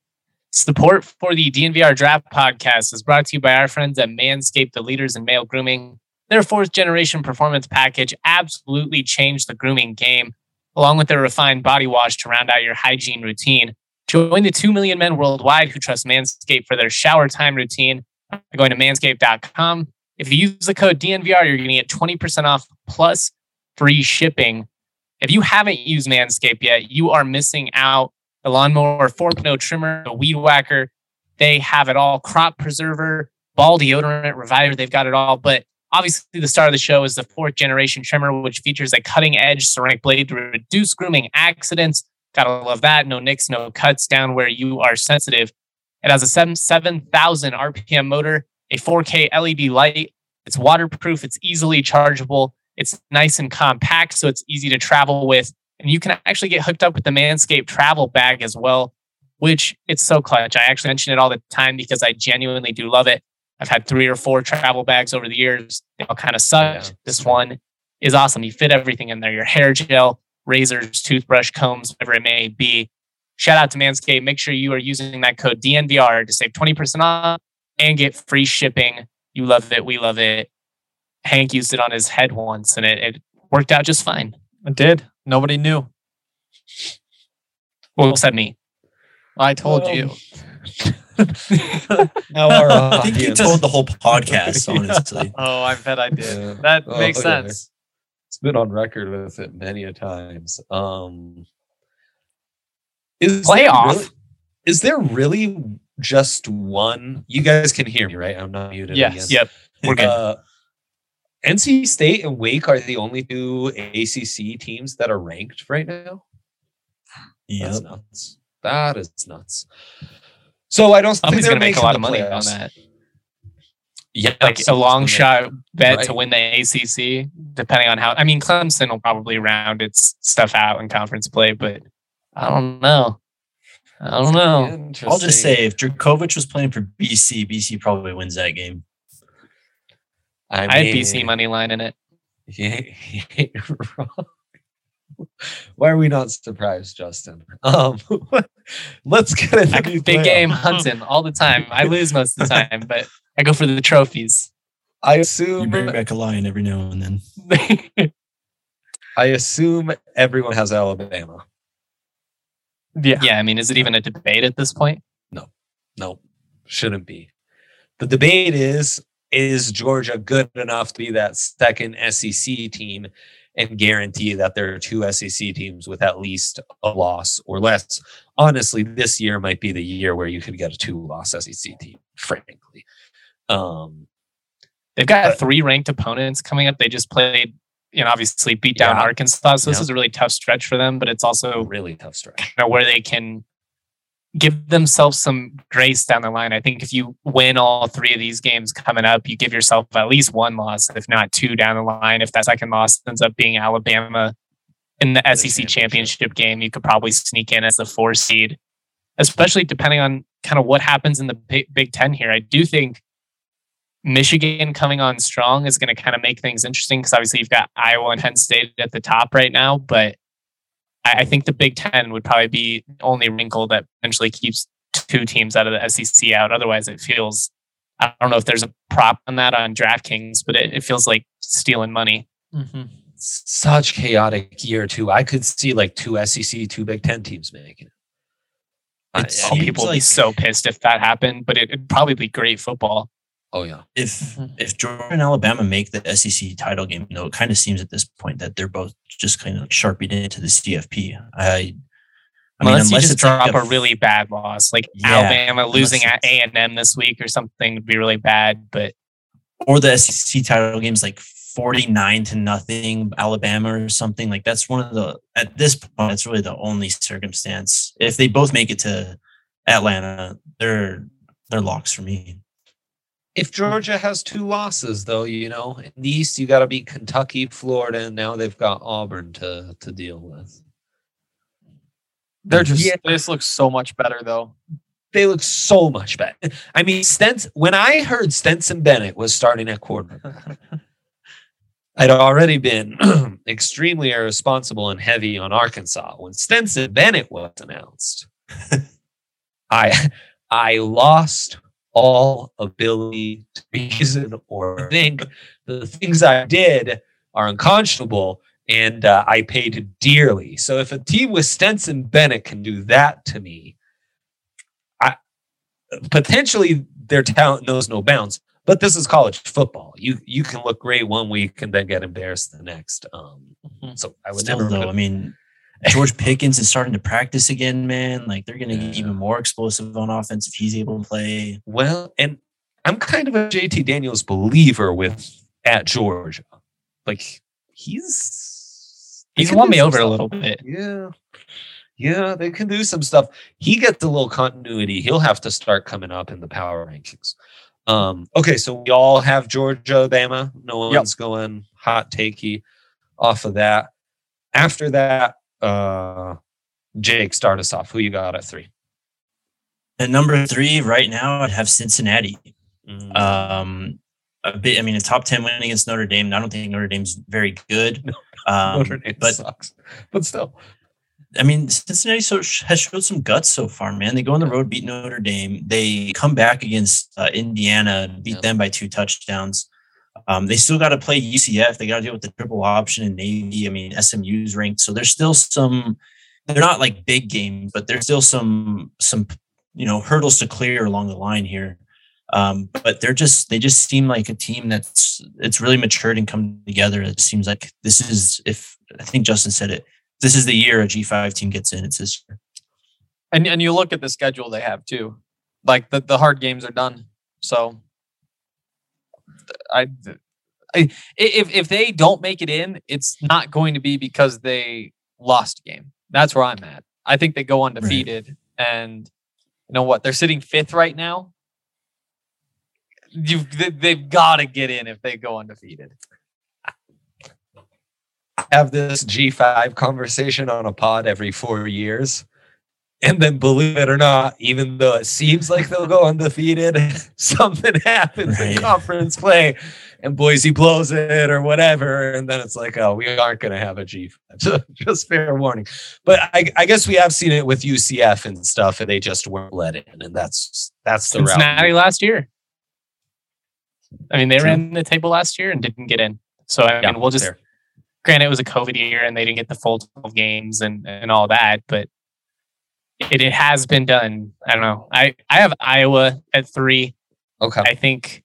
Support for the DNVR Draft Podcast is brought to you by our friends at Manscaped, the leaders in male grooming. Their fourth generation performance package absolutely changed the grooming game, along with their refined body wash to round out your hygiene routine. Join the 2 million men worldwide who trust Manscaped for their shower time routine by going to manscaped.com. If you use the code DNVR, you're going to get 20% off plus free shipping. If you haven't used Manscaped yet, you are missing out the lawnmower 4.0 trimmer, the weed whacker. They have it all. Crop preserver, ball deodorant, reviver. They've got it all. But obviously, the star of the show is the fourth generation trimmer, which features a cutting edge ceramic blade to reduce grooming accidents. Gotta love that. No nicks, no cuts down where you are sensitive. It has a 7 7,000 RPM motor, a 4K LED light. It's waterproof. It's easily chargeable. It's nice and compact, so it's easy to travel with and you can actually get hooked up with the Manscaped travel bag as well, which it's so clutch. I actually mention it all the time because I genuinely do love it. I've had three or four travel bags over the years. They all kind of sucked. Yeah. This one is awesome. You fit everything in there your hair gel, razors, toothbrush, combs, whatever it may be. Shout out to Manscaped. Make sure you are using that code DNVR to save 20% off and get free shipping. You love it. We love it. Hank used it on his head once and it, it worked out just fine. It did. Nobody knew. Well, except me. I told Um, you. Now our I think you told the whole podcast, honestly. Oh, I bet I did. Yeah. That Oh, makes okay. sense. It's been on record with it many a times. Um, is there Playoff? really- is there really just one? You guys can hear me, right? I'm not muted. Yes. again. Yep. We're good. Uh, NC State and Wake are the only two ACC teams that are ranked right now. Yeah. That's nuts. That is nuts. So I don't think they're going to make a lot of money on that. Yeah, Like a long shot bet to win the ACC, depending on how. I mean, Clemson will probably round its stuff out in conference play, but I don't know. I don't know. I'll just say if Jurkovec was playing for BC, BC probably wins that game. I, I had mean, BC money line in it. You ain't, you ain't wrong. Why are we not surprised, Justin? Um, let's get into I the big game playoff. hunting all the time. I lose most of the time, but I go for the trophies. I assume You assume bring back a lion every now and then. I assume everyone has Alabama. Yeah. yeah, I mean, is it even a debate at this point? No, no, shouldn't be. The debate is is Georgia good enough to be that second SEC team? and guarantee that there are two SEC teams with at least a loss or less. Honestly, this year might be the year where you could get a two loss SEC team, frankly. Um, They've got three ranked opponents coming up. They just played, you know, obviously beat down Yeah. Arkansas. So this Yeah. is a really tough stretch for them, but it's also really tough stretch. you know, where they can give themselves some grace down the line. I think if you win all three of these games coming up, you give yourself at least one loss, if not two down the line. If that second loss ends up being Alabama in the SEC championship. game, you could probably sneak in as the four seed, especially depending on kind of what happens in the Big Big Ten here. I do think Michigan coming on strong is going to kind of make things interesting because obviously you've got Iowa and Penn State at the top right now, but I, I think the Big Ten would probably be the only wrinkle that potentially keeps two teams out of the SEC out. Otherwise, it feels I don't know if there's a prop on that on DraftKings, but it, it feels like stealing money. Mm-hmm. Such chaotic year too. I could see like two SEC, two Big Ten teams making it. It I Some mean, seems people would be so pissed if that happened, but it, it'd probably be great football. Oh yeah. if Mhm. if Georgia and Alabama make the SEC title game, you know, it kind of seems at this point that they're both just kind of like sharpied into the CFP. I, I mean, unless, you just it's like drop a, really bad loss, like Yeah, Alabama losing at A and M this week or something would be really bad. But or the SEC title games like 49 to nothing Alabama or something like that's one of the at this point that's really the only circumstance if they both make it to Atlanta they're they're locks for me If Georgia has two losses, though, you know, in the East you got to beat Kentucky, Florida, and now they've got Auburn to to deal with. They're just Yeah. this looks so much better though. They look so much better. I mean, Stetson. When I heard Stetson Bennett was starting at quarterback, I'd already been extremely irresponsible and heavy on Arkansas. When Stetson Bennett was announced, I I lost all ability to reason or think. The things I did are unconscionable, and uh, I paid dearly. So if a team with Stetson Bennett can do that to me, I potentially their talent knows no bounds. But this is college football. You you can look great one week and then get embarrassed the next. Um, so I would Still, never. though I mean George Pickens is starting to practice again man like they're going to get even more explosive on offense if he's able to play Well, and I'm kind of a JT Daniels believer with at Georgia. Like he's he's won me some over a little bit. Yeah. Yeah, they can do some stuff. He gets a little continuity. He'll have to start coming up in the power rankings. Um, okay, so we all have Georgia, Bama. No Yep. one's going hot takey off of that. After that, uh Jake, start us off. Who you got at three? at number 3 right now I'd have Cincinnati Mm, um a bit I mean a top 10 win against Notre Dame I don't think Notre Dame's very good um, Notre Dame but sucks. But still. I mean, Cincinnati so, has showed some guts so far, man. They go on the road, beat Notre Dame. They come back against uh, Indiana, beat Yep. them by two touchdowns. Um, they still got to play UCF. They got to deal with the triple option and Navy. I mean, SMU's ranked, so there's still some. They're not like big games, but there's still some some you know hurdles to clear along the line here. Um, but they're just they just seem like a team that's it's really matured and come together. It seems like this is if I think Justin said it this is the year a G5 team gets in. It's this year. And and you look at the schedule they have too. Like the, the hard games are done. So I, I if if they don't make it in, it's not going to be because they lost a game. That's where I'm at. I think they go undefeated and you know what? They're sitting fifth right now. They, they've got to get in if they go undefeated. I have this G5 conversation on a pod every four years. And then, believe it or not, even though it seems like they'll go undefeated, something happens in conference play and Boise blows it or whatever. And then it's like, oh, we aren't going to have a G5. So just fair warning. But I, I guess we have seen it with UCF and stuff, and they just weren't let in. And that's that's the Cincinnati route. last year. I mean, they True. ran the table last year and didn't get in. So I Yeah, mean, we'll just fair. granted it was a COVID year and they didn't get the full 12 games and and all that, but it, it has been done. I don't know. I I have Iowa at three. Okay. I think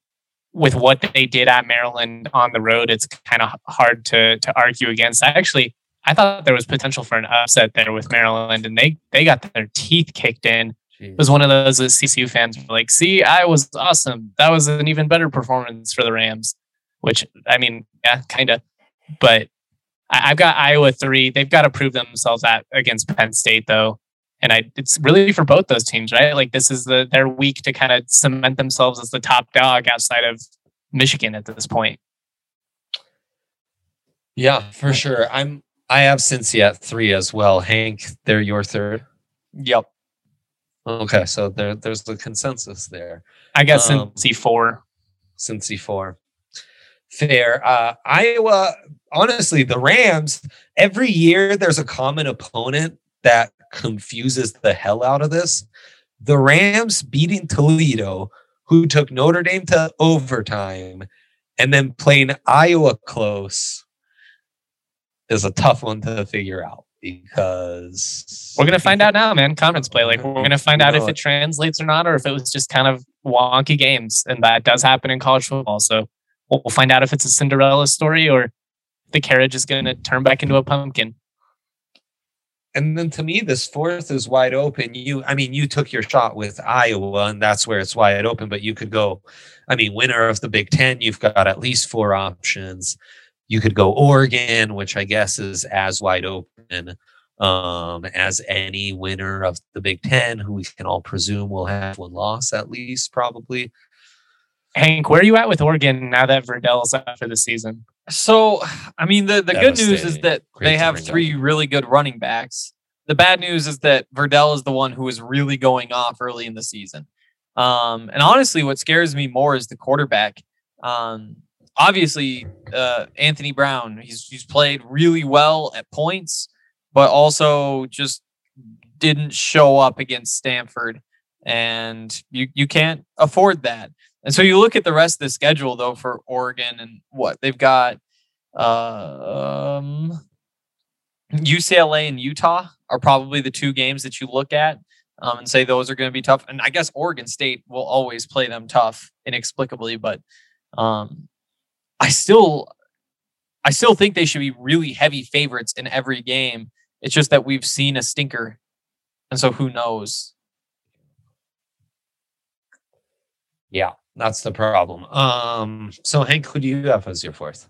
with what they did at Maryland on the road, it's kind of hard to to argue against. I actually I thought there was potential for an upset there with Maryland, and they they got their teeth kicked in. Jeez. It was one of those that CSU fans were like, "See, I was awesome. That was an even better performance for the Rams." Which I mean, yeah, kind of, but I, have got Iowa three. They've got to prove themselves at against Penn State though and I it's really for both those teams, right? Like this is the their week to kind of cement themselves as the top dog outside of Michigan at this point. Yeah, for sure. I'm I have Cincy at three as well. Hank, they're your third. Yep. Okay, so there there's the consensus there. I got um, Cincy four. Cincy four. Fair. Uh, Iowa, honestly, the Rams, every year there's a common opponent that confuses the hell out of this. The Rams beating Toledo, who took Notre Dame to overtime, and then playing Iowa close is a tough one to figure out because we're gonna find out now, man. Conference play, like we're gonna find out if it translates or not, or if it was just kind of wonky games, and that does happen in college football. So we'll find out if it's a Cinderella story or the carriage is gonna turn back into a pumpkin and then to me, this fourth is wide open. You, I mean, you took your shot with Iowa, and that's where it's wide open. But you could go, I mean, winner of the Big Ten, you've got at least four options. You could go Oregon, which I guess is as wide open um, as any winner of the Big Ten, who we can all presume will have one loss at least, probably. Hank, where are you at with Oregon now that Verdell's out for the season? So, I mean, the, the good news is that Great they have three really good running backs. The bad news is that Verdell is the one who is really going off early in the season. Um, and honestly, what scares me more is the quarterback. Um, obviously, uh, Anthony Brown, he's, he's played really well at points, but also just didn't show up against Stanford. And you, you can't afford that. And so you look at the rest of the schedule though for Oregon and what they've got um, UCLA and Utah are probably the two games that you look at um, and say those are going to be tough. And I guess Oregon State will always play them tough inexplicably, but um, I still I still think they should be really heavy favorites in every game. It's just that we've seen a stinker. And so who knows? Yeah. That's the problem. Um, so Hank, who do you have as your fourth?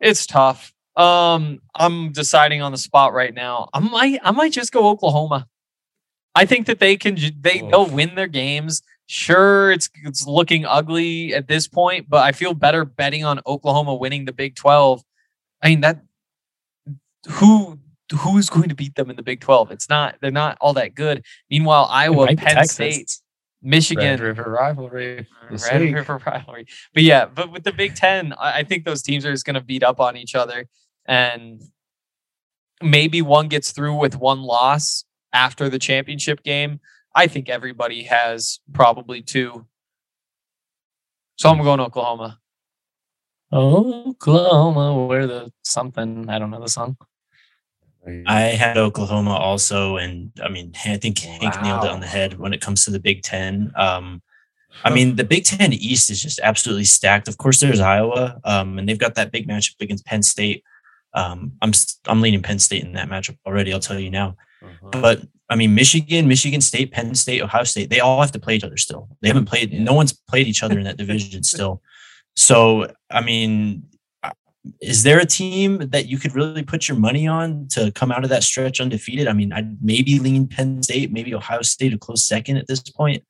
It's tough. Um, I'm deciding on the spot right now. I might, I might just go Oklahoma. I think that they can, they oh. they'll win their games. Sure, it's it's looking ugly at this point, but I feel better betting on Oklahoma winning the Big Twelve. I mean that who who's going to beat them in the Big Twelve? It's not. They're not all that good. Meanwhile, Iowa, Penn State. Michigan Red River rivalry, Red River rivalry. But yeah, but with the Big Ten, I think those teams are just going to beat up on each other, and maybe one gets through with one loss after the championship game. I think everybody has probably two. So I'm going to Oklahoma. Oklahoma, where the something I don't know the song. I had Oklahoma also, and I mean, I think wow. Hank nailed it on the head when it comes to the Big Ten. Um, I mean, the Big Ten East is just absolutely stacked. Of course, there's Iowa, um, and they've got that big matchup against Penn State. Um, I'm I'm leaning Penn State in that matchup already. I'll tell you now. Uh-huh. But I mean, Michigan, Michigan State, Penn State, Ohio State, they all have to play each other still. They haven't played. No one's played each other in that division still. So I mean, is there a team that you could really put your money on to come out of that stretch undefeated? I mean, I'd maybe lean Penn State, maybe Ohio State a close second at this point,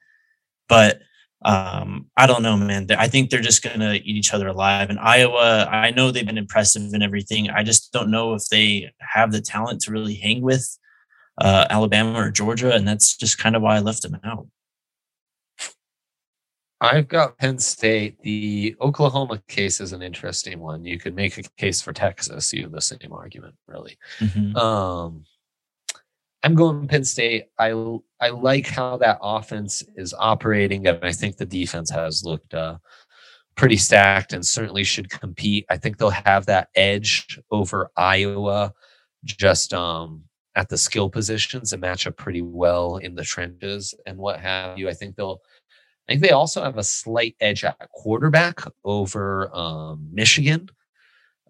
but um, I don't know, man. I think they're just gonna eat each other alive. And Iowa, I know they've been impressive and everything. I just don't know if they have the talent to really hang with uh, Alabama or Georgia, and that's just kind of why I left them out. I've got Penn State. The Oklahoma case is an interesting one. You could make a case for Texas. You have the same argument, really. Mm-hmm. Um, I'm going Penn State. I I like how that offense is operating, and I think the defense has looked uh, pretty stacked and certainly should compete. I think they'll have that edge over Iowa, just um, at the skill positions and match up pretty well in the trenches and what have you. I think they'll I think they also have a slight edge at quarterback over um, Michigan.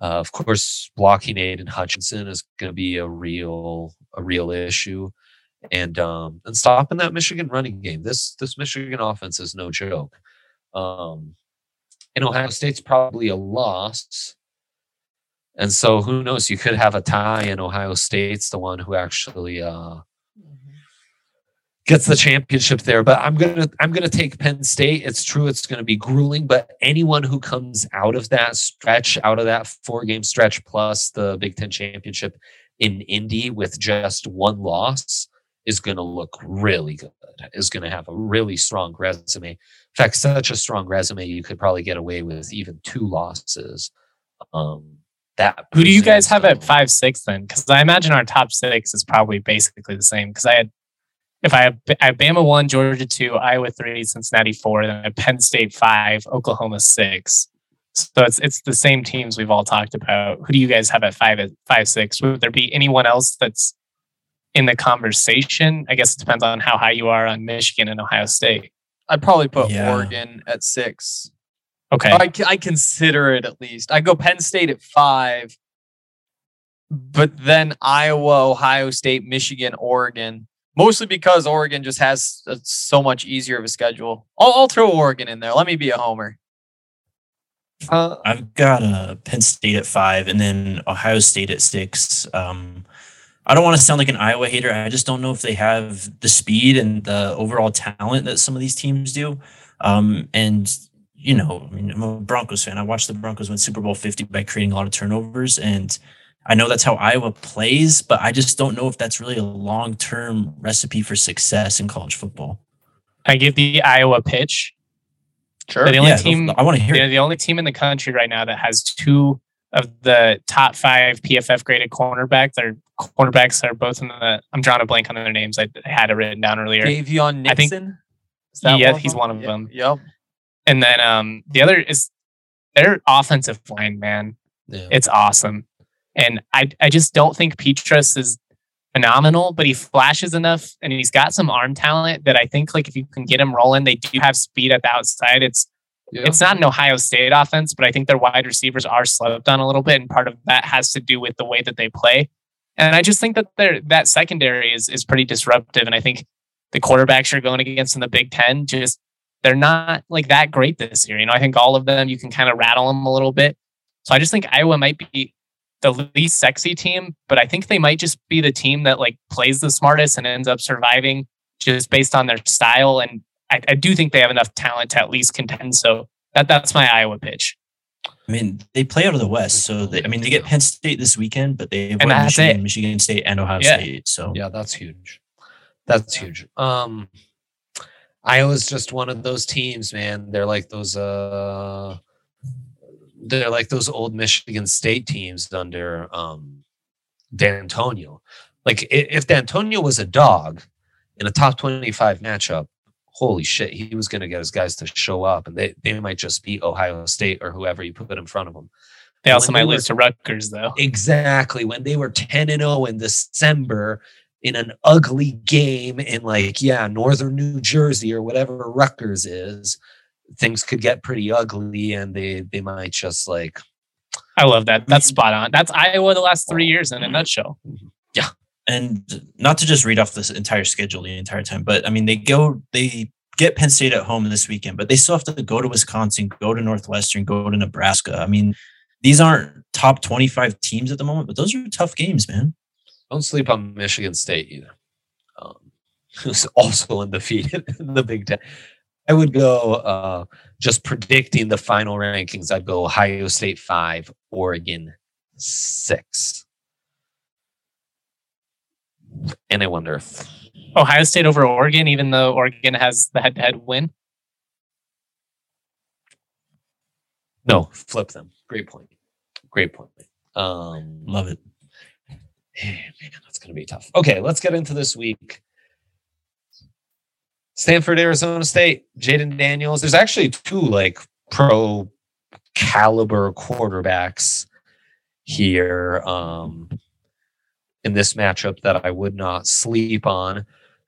Uh, of course, blocking Aidan Hutchinson is going to be a real a real issue, and um, and stopping that Michigan running game. This this Michigan offense is no joke. Um, and Ohio State's probably a loss. And so who knows? You could have a tie, and Ohio State's the one who actually uh, gets the championship there. But I'm gonna I'm gonna take Penn State. It's true, it's gonna be grueling, but anyone who comes out of that stretch, out of that four game stretch plus the Big Ten championship in Indy with just one loss is gonna look really good. Is gonna have a really strong resume. In fact, such a strong resume, you could probably get away with even two losses. Um, that Who do you guys have at five six then? Because I imagine our top six is probably basically the same. Because I had, if I have, I have Bama one, Georgia two, Iowa three, Cincinnati four, then I have Penn State five, Oklahoma six. So it's it's the same teams we've all talked about. Who do you guys have at five at five six? Would there be anyone else that's in the conversation? I guess it depends on how high you are on Michigan and Ohio State. I'd probably put Yeah. Oregon at six. Okay, I, I consider it at least. I go Penn State at five, but then Iowa, Ohio State, Michigan, Oregon. Mostly because Oregon just has a, so much easier of a schedule. I'll, I'll throw Oregon in there. Let me be a homer. Uh, I've got uh, Penn State at five, and then Ohio State at six. Um, I don't want to sound like an Iowa hater. I just don't know if they have the speed and the overall talent that some of these teams do. Um, and you know, I mean, I'm a Broncos fan. I watched the Broncos win Super Bowl 50 by creating a lot of turnovers, and I know that's how Iowa plays, but I just don't know if that's really a long-term recipe for success in college football. I give the Iowa pitch. Sure. They're the only Yeah, team. I want to hear. They're it. the only team in the country right now that has two of the top five PFF graded cornerbacks. Their cornerbacks are both in the. I'm drawing a blank on their names. I I had it written down earlier. Davion Nixon. I think- Nixon. Is Yeah, of he's one of Yeah, them. Yep. And then um the other is their offensive line. Man, yeah. it's awesome. And I I just don't think Petras is phenomenal, but he flashes enough and he's got some arm talent that I think like if you can get him rolling, they do have speed at the outside. It's Yeah. it's not an Ohio State offense, but I think their wide receivers are slept on a little bit, and part of that has to do with the way that they play. And I just think that their that secondary is is pretty disruptive, and I think the quarterbacks you're going against in the Big Ten just they're not like that great this year. You know, I think all of them you can kind of rattle them a little bit. So I just think Iowa might be the least sexy team, but I think they might just be the team that like plays the smartest and ends up surviving just based on their style. And I, I do think they have enough talent to at least contend. So that that's my Iowa pitch. I mean, they play out of the West, so they, I mean, they get Penn State this weekend, but they avoid that's Michigan, it. Michigan State, and Ohio Yeah. State. So Yeah, that's huge. That's huge. Um Iowa's just one of those teams, man. They're like those uh they're like those old Michigan State teams under um D'Antonio. Like if D'Antonio was a dog in a top 25 matchup, holy shit, he was gonna get his guys to show up and they, they might just beat Ohio State or whoever you put in front of them. They also they might were- lose to Rutgers though. Exactly. When they were 10 and 0 in December in an ugly game in like, yeah, northern New Jersey or whatever Rutgers is, things could get pretty ugly and they they might just like I love that. That's mm-hmm. spot on. That's Iowa the last three years in a mm-hmm. nutshell. Mm-hmm. Yeah. And not to just read off this entire schedule the entire time, but I mean, they go, they get Penn State at home this weekend, but they still have to go to Wisconsin, go to Northwestern, go to Nebraska. I mean, these aren't top 25 teams at the moment, but those are tough games, man. don't sleep on Michigan State either. Um, who's also undefeated in the Big Ten. I would go uh, just predicting the final rankings. I'd go Ohio State five, Oregon six. And I wonder if Ohio State over Oregon, even though Oregon has the head to head win. no, flip them. Great point. Great point. Um, Love it. man, that's going to be tough. Okay, let's get into this week. Stanford, Arizona State, Jayden Daniels. There's actually two like pro caliber quarterbacks here um, in this matchup that I would not sleep on.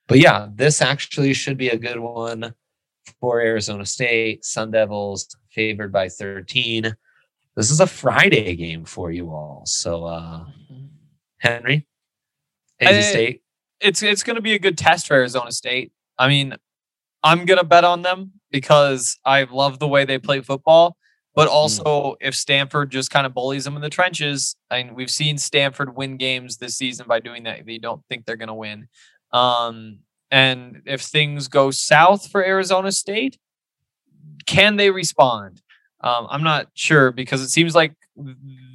But yeah, this actually should be a good one for Arizona State. Sun Devils favored by 13. This is a Friday game for you all. So, uh, Henry, AZ I- State. it's it's going to be a good test for Arizona State. I mean, I'm going to bet on them because I love the way they play football. But also, if Stanford just kind of bullies them in the trenches, and we've seen Stanford win games this season by doing that, they don't think they're going to win. Um, and if things go south for Arizona State, can they respond? Um, I'm not sure because it seems like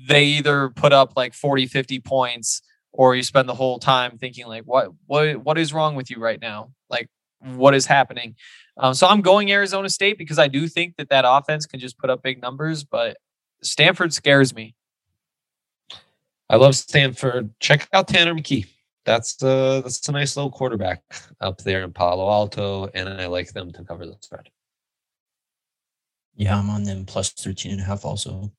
they either put up like 40, 50 points or you spend the whole time thinking like what what what is wrong with you right now like what is happening um, so i'm going arizona state because i do think that that offense can just put up big numbers but stanford scares me I love Stanford. Check out Tanner McKee. That's uh that's a nice little quarterback up there in Palo Alto, and I like them to cover the spread. Yeah, I'm on them plus 13 and a half also.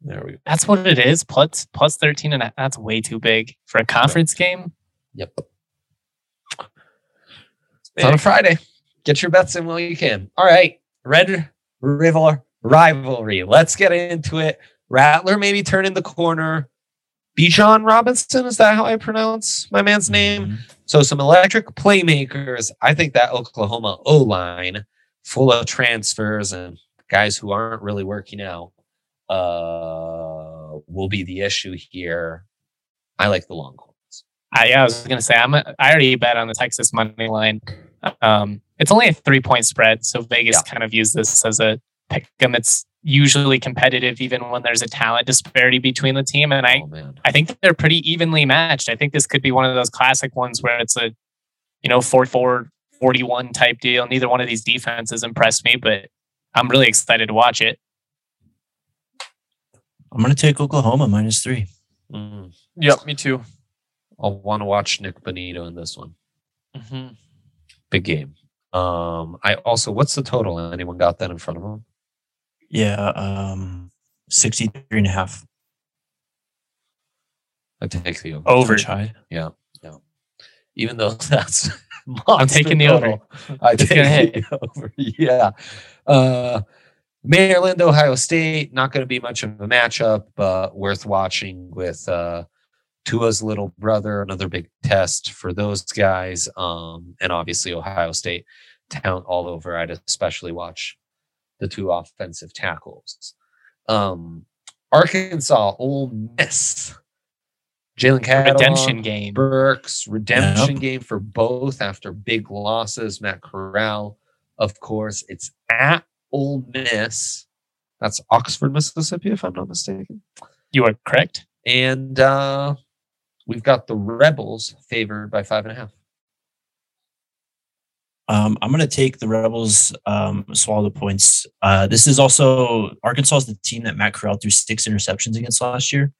There we go. That's what it is. Plus plus 13 and a, that's way too big for a conference game. Yep. It's on a Friday. Get your bets in while you can. All right. Red River rivalry. Let's get into it. Rattler maybe turning the corner. Bijan Robinson, is that how I pronounce my man's name? Mhm. So some electric playmakers. I think that Oklahoma O line, full of transfers and guys who aren't really working out, uh, will be the issue here. I like the Longhorns. I, yeah, I was gonna say I'm. A, I already bet on the Texas money line. Um, it's only a three point spread, so Vegas Yeah. kind of used this as a pick 'em. It's usually competitive, even when there's a talent disparity between the team. And I, oh I think they're pretty evenly matched. I think this could be one of those classic ones where it's a, you know, 4 4 41 type deal. Neither one of these defenses impressed me, but I'm really excited to watch it. I'm going to take Oklahoma minus three. Mm. yep me too I'll want to watch Nik Bonitto in this one. Mhm. Big game. Um, I also, what's the total? Anyone got that in front of them? Yeah, um, 63 and a half. I take the over. Over. Yeah, high. even though that's I'm taking the over. I take the over. Yeah. Uh, Maryland, Ohio State, not going to be much of a matchup, but worth watching with uh, Tua's little brother, another big test for those guys. Um, and obviously, Ohio State talent all over. I'd especially watch the two offensive tackles. Um, Arkansas, Ole Miss. Jalen Catalon, Redemption game. Burks redemption Yep. game for both after big losses. Matt Corral, of course, it's at Ole Miss. That's Oxford, Mississippi, if I'm not mistaken. You are correct. And uh, we've got the Rebels favored by five and a half. Um, I'm going to take the Rebels, um, swallow the points. Uh, this is also Arkansas is the team that Matt Corral threw six interceptions against last year.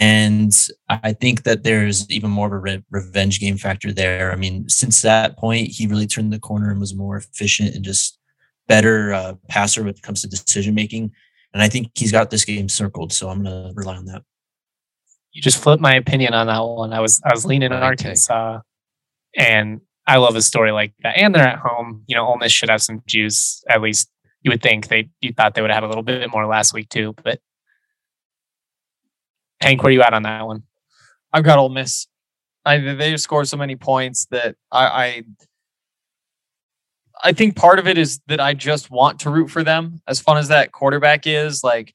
And I think that there's even more of a re- revenge game factor there. I mean, since that point, he really turned the corner and was more efficient and just better uh, passer when it comes to decision making. And I think he's got this game circled. So I'm going to rely on that. You just flipped my opinion on that one. I was I was leaning on Arkansas, and I love a story like that. And they're at home. You know, Ole Miss should have some juice. At least you would think they. You thought they would have a little bit more last week too. But Hank, where are you at on that one? I've got Ole Miss. I they score so many points that I, I I think part of it is that I just want to root for them. As fun as that quarterback is, like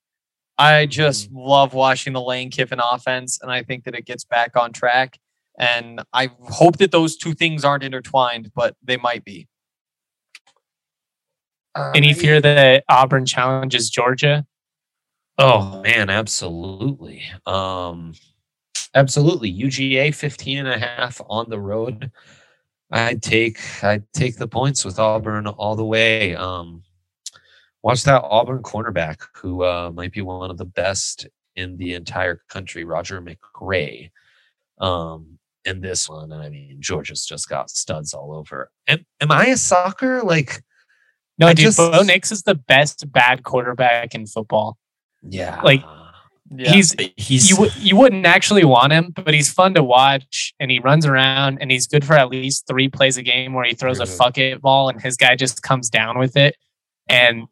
I just love watching the Lane Kiffin offense, and I think that it gets back on track. And I hope that those two things aren't intertwined, but they might be. Any fear that Auburn challenges Georgia? Oh man, absolutely. Um absolutely. UGA 15 and a half on the road. I'd take I'd take the points with Auburn all the way. Um watch that Auburn cornerback who uh might be one of the best in the entire country, Roger McCreary. Um in this one. And I mean Georgia's just got studs all over. Am, am I a soccer? Like No, I dude. just- Bo Nix is the best bad quarterback in football. yeah. Like, Yeah. He's He's you would you wouldn't actually want him, but he's fun to watch and he runs around and he's good for at least three plays a game where he throws a fuck it ball and his guy just comes down with it. And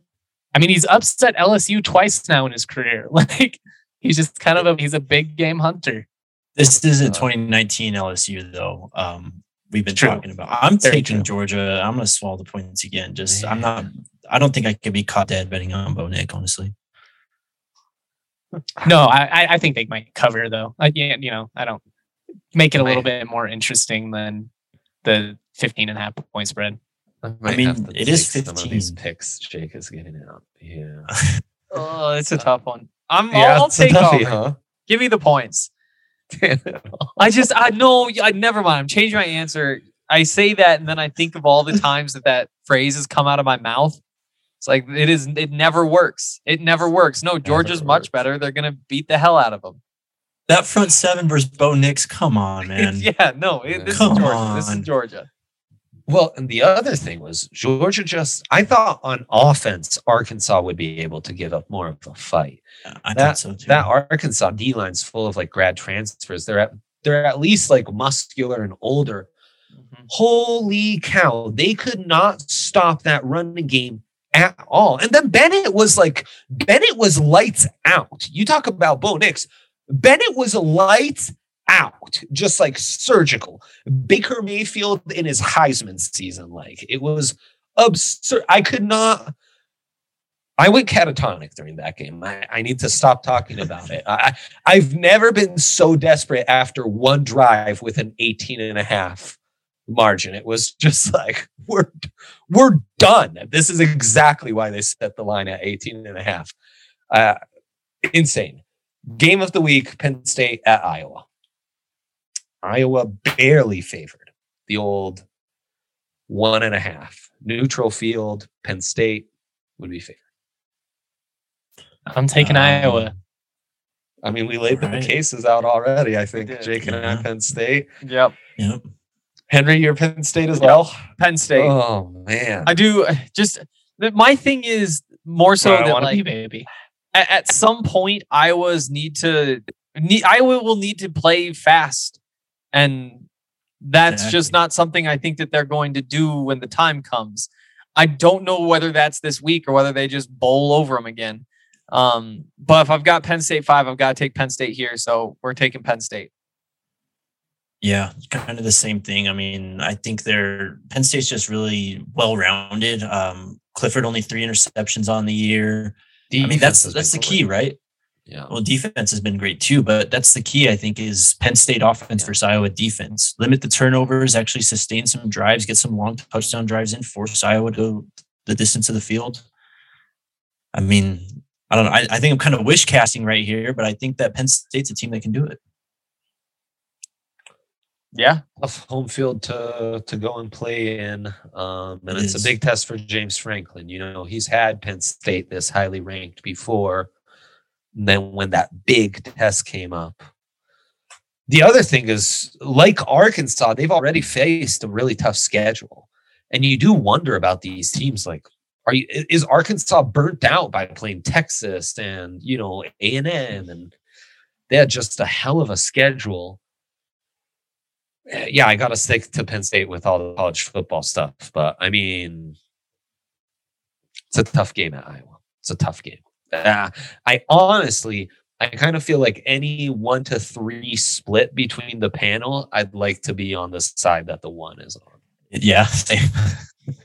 I mean, he's upset LSU twice now in his career. Like he's just kind of a he's a big game hunter. this isn't Uh, 2019 LSU though. Um, we've been True. talking about. I'm Very taking true. Georgia. I'm gonna swallow the points again. Just I'm not. I don't think I could be caught dead betting on Bo Nix. Honestly, No, I I- I think they might cover though. I, yeah, you know, I don't make it a little bit more interesting than the 15 and a half point spread. Might mean, it is take Some of these 15. picks Jake is getting out. Yeah. Oh, it's a tough one. I'm. yeah, I'll, I'll take toughie, Auburn. huh? Give me the points. I just, I know, I never mind. I'm changing my answer. I say that, and then I think of all the times that that phrase has come out of my mouth. It's like it is. It never works. It never works. No, Georgia's much better. They're gonna beat the hell out of them. that front seven versus Bo Nix. Come on, man. yeah, no, it, this Come is Georgia. This is. Georgia. Well, and the other thing was Georgia just I thought on offense Arkansas would be able to give up more of a fight. I That- thought so too. That Arkansas D line's full of like grad transfers. They're at they're at least like muscular and older. Mm-hmm. Holy cow, they could not stop that running game at all. And then Bennett was like Bennett was lights out. You talk about Bo Nix. Bennett was lights out, just like surgical. Baker Mayfield in his Heisman season, like it was absurd. I could not. I went catatonic during that game. I, I need to stop talking about it. I, I've never been so desperate after one drive with an 18 and a half margin. It was just like, we're, we're done. This is exactly why they set the line at 18 and a half. Uh, insane. Game of the week, Penn State at Iowa. Iowa barely favored the old one and a half. Neutral field, Penn State would be favored. I'm taking Um, Iowa. I mean, we laid the cases out already. I think. Jake and I, Penn State. Yep. Yep. Henry, you're Penn State as Yep. well. Penn State. Oh man, I do uh, just my thing is more so Where I that want be, like baby. at, at some point Iowa's need to need, Iowa will need to play fast, and that's just not something I think that they're going to do when the time comes. I don't know whether that's this week or whether they just bowl over them again. Um, but if I've got Penn State five, I've got to take Penn State here, so we're taking Penn State. Yeah, kind of the same thing. I mean, I think they're Penn State's just really well rounded. Um, Clifford only three interceptions on the year. I mean, that's that's the key, right? Yeah. Well, defense has been great too, but that's the key. I think is Penn State offense versus Iowa defense. Limit the turnovers, actually sustain some drives, get some long touchdown drives in, force Iowa to go the distance of the field. I mean, I don't know. I, I think I'm kind of wish casting right here, but I think that Penn State's a team that can do it. Yeah, tough home field to to go and play in, um, and It it's is. a big test for James Franklin. You know, he's had Penn State this highly ranked before. And then when that big test came up, the other thing is, like Arkansas, they've already faced a really tough schedule, and you do wonder about these teams. Like, are you is Arkansas burnt out by playing Texas and you know A and they had just a hell of a schedule yeah, I got to stick to Penn State with all the college football stuff. But I mean, it's a tough game at Iowa. It's a tough game. Uh, I honestly, I kind of feel like any one to three split between the panel, I'd like to be on the side that the one is on. Yeah, same.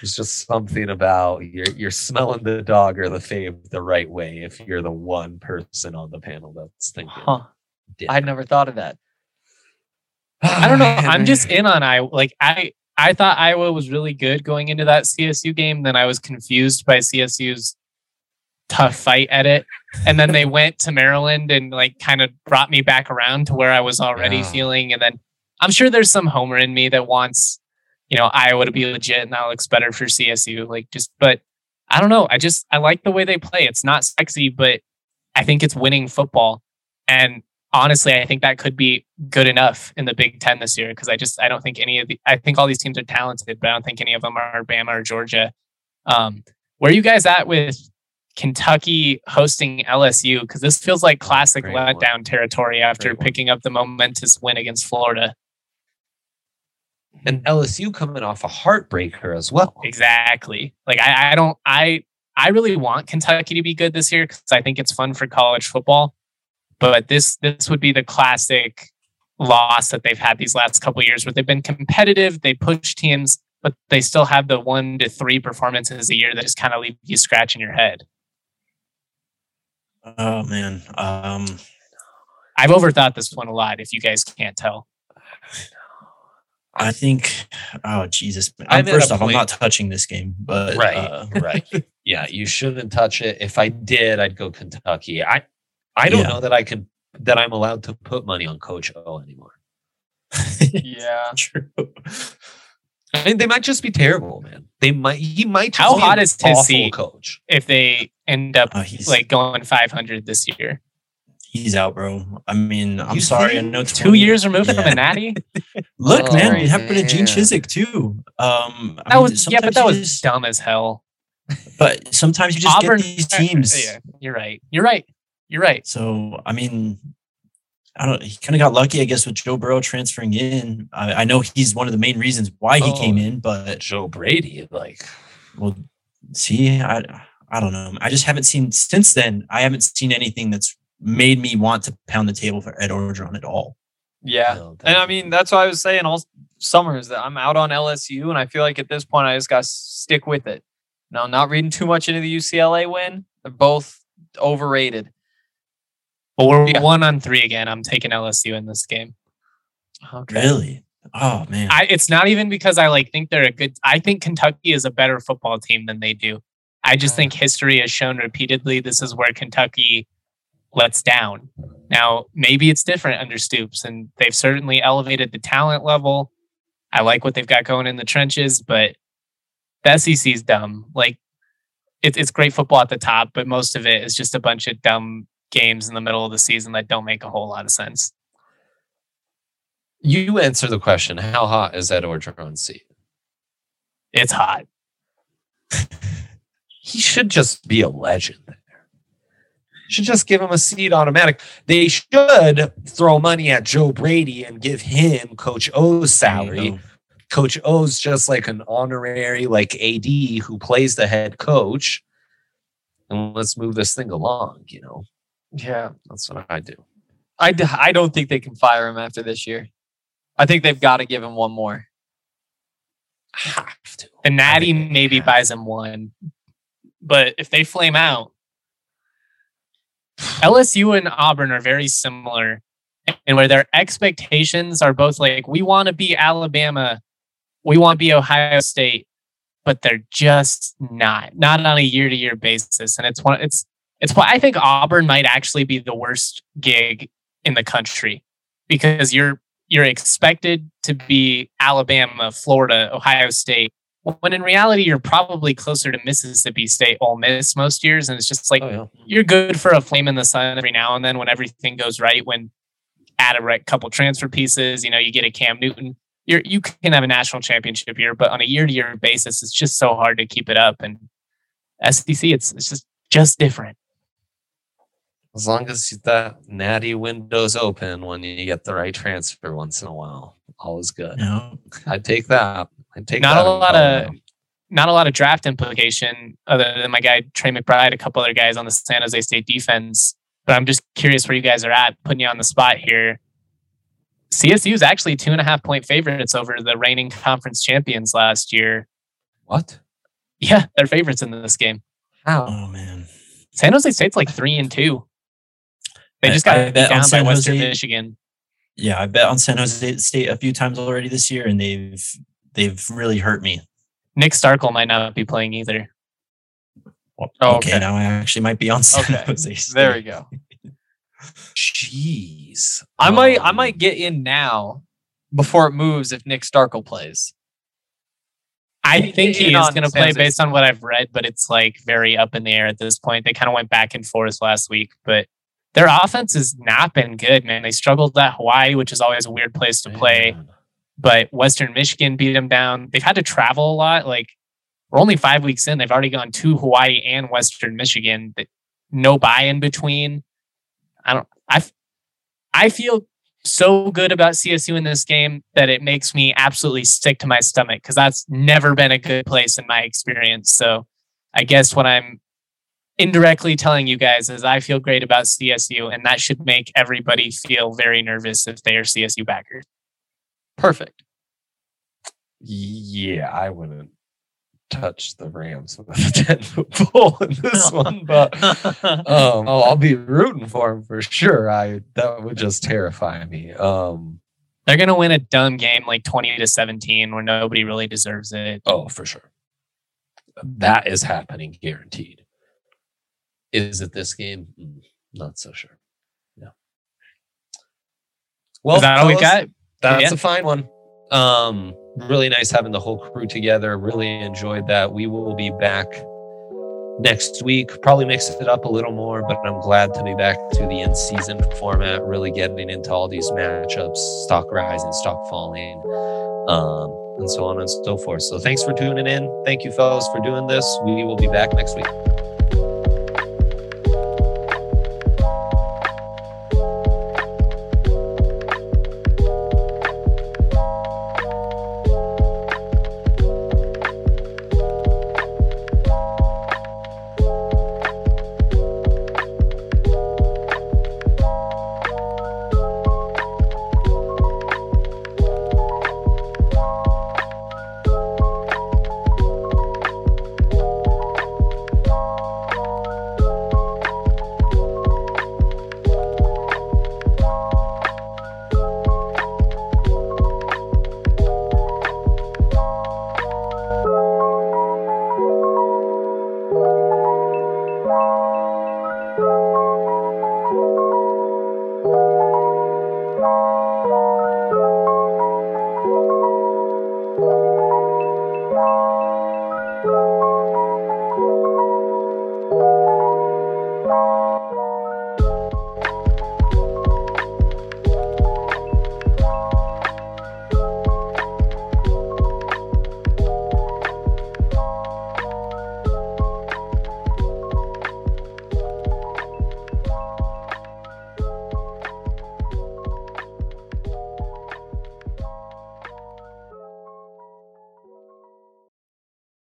There's just something about you're you're smelling the dog or the fave the right way if you're the one person on the panel that's thinking. huh. I never thought of that. I don't know. I'm just in on I Like I, I thought Iowa was really good going into that CSU game. Then I was confused by CSU's tough fight at it, and then they went to Maryland and like kind of brought me back around to where I was already Yeah. feeling. And then I'm sure there's some homer in me that wants, you know, Iowa to be legit and that looks better for CSU. Like just, but I don't know. I just I like the way they play. It's not sexy, but I think it's winning football. And honestly, I think that could be good enough in the Big Ten this year because I just I don't think any of the I think all these teams are talented, but I don't think any of them are Bama or Georgia. Um, where are you guys at with Kentucky hosting LSU because this feels like classic Great one. letdown territory after Great one. picking up the momentous win against Florida. And LSU coming off a heartbreaker as well. Exactly. Like I, I don't I I really want Kentucky to be good this year because I think it's fun for college football. But this this would be the classic loss that they've had these last couple of years where they've been competitive, they push teams, but they still have the one to three performances a year that just kind of leave you scratching your head. Oh man. Um I've overthought this one a lot, if you guys can't tell. I think oh Jesus. I'm I'm first a off, I'm not touching this game, but Right. uh, right. Yeah, you shouldn't touch it. If I did, I'd go Kentucky. I I don't Yeah. know that I can that I'm allowed to put money on Coach O anymore. Yeah. true. I mean, they might just be terrible, man. They might he might just How be hot an is his seat? coach. If they end up Uh, he's like going 500 this year, he's out, bro. I mean, I'm You sorry. I know two years removed from Yeah. a natty. Look, Oh, man, it happened to Gene man. Chizik too. Um, I That mean, was yeah, but that was just- dumb as hell. But sometimes you just Auburn get these teams. Yeah, you're right. You're right. You're right. So I mean, I don't. He kind of got lucky, I guess, with Joe Burrow transferring in. I, I know he's one of the main reasons why he Oh. came in, but Joe Brady, like well, see, I I don't know. I just haven't seen since then. I haven't seen anything that's made me want to pound the table for Ed Orgeron at all. Yeah. no, And I mean, that's what I was saying all summer is that I'm out on LSU, and I feel like at this point I just got to stick with it. Now, not reading too much into the UCLA win. They're both overrated. But we're Yeah. one on three again. I'm taking LSU in this game. Okay. Really? Oh man. I, it's not even because I like think they're a good. I think Kentucky is a better football team than they do. I just think history has shown repeatedly this is where Kentucky lets down. Now maybe it's different under Stoops, and they've certainly elevated the talent level. I like what they've got going in the trenches, but the SEC is dumb. Like it, it's great football at the top, but most of it is just a bunch of dumb games in the middle of the season that don't make a whole lot of sense. you answer the question: How hot is Ed Orgeron's seat? It's hot. He should just be a legend there. Should just give him a seat automatic. They should throw money at Joe Brady and give him Coach O's salary. Coach O's just like an honorary like AD who plays the head coach. And let's move this thing along, you know. Yeah. That's what I do. I, d- I don't think they can fire him after this year. I think they've got to give him one more. Have to. The Natty maybe buys him one. But if they flame out, LSU and Auburn are very similar and where their expectations are both like, we want to be Alabama, we want to be Ohio State, but they're just not, not on a year to year basis. And it's one, it's, it's why I think Auburn might actually be the worst gig in the country because you're, you're expected to be Alabama, Florida, Ohio State, when in reality you're probably closer to Mississippi State, Ole Miss most years, and it's just like Oh, yeah. you're good for a flame in the sun every now and then when everything goes right. When add a couple transfer pieces, you know, you get a Cam Newton. You're you can have a national championship year, but on a year to year basis, it's just so hard to keep it up. And SEC, it's it's just just different. As long as that natty window's open when you get the right transfer once in a while, all is good. No. I'd take that. I'd take Not that a lot of- Colorado. not a lot of draft implication other than my guy Trey McBride, a couple other guys on the San Jose State defense. But I'm just curious where you guys are at, putting you on the spot here. CSU is actually two and a half point favorites over the reigning conference champions last year. What? Yeah, they're favorites in this game. How? Oh man. San Jose State's like three and two. They I- just got I bet on down by San Western Jose- Michigan. Yeah, I bet on San Jose State a few times already this year, and they've they've really hurt me. Nick Starkel might not be playing either. Well, Oh, okay, okay. now I actually might be on San Okay. Jose State. There we go. Jeez. I might I Um, might get in now before it moves if Nick Starkel plays. I think he is going to play based on what I've read, but it's like very up in the air at this point. They kind of went back and forth last week, but their offense has not been good, man. They struggled at Hawaii, which is always a weird place to play, Man. but Western Michigan beat them down. They've had to travel a lot. Like we're only five weeks in. They've already gone to Hawaii and Western Michigan. No bye in between. I don't. I I feel so good about CSU in this game that it makes me absolutely sick to my stomach because that's never been a good place in my experience. So I guess what I'm indirectly telling you guys is I feel great about CSU, and that should make everybody feel very nervous if they are CSU backers. Perfect. Yeah, I wouldn't touch the Rams with a 10 foot pole in this one, but um, I'll, I'll be rooting for them for sure. I that would just terrify me. Um, They're gonna win a dumb game like 20 to 17 where nobody really deserves it. oh, for sure. That is happening, guaranteed. Is it this game? Mm, Not so sure. Yeah. Well, Is that all we got? That's Yeah. a fine one. Um, really nice having the whole crew together. Really enjoyed that. We will be back next week. Probably mix it up a little more, but I'm glad to be back to the in season format, really getting into all these matchups, stock rising, stock falling, um, and so on and so forth. So thanks for tuning in. Thank you, fellas, for doing this. We will be back next week.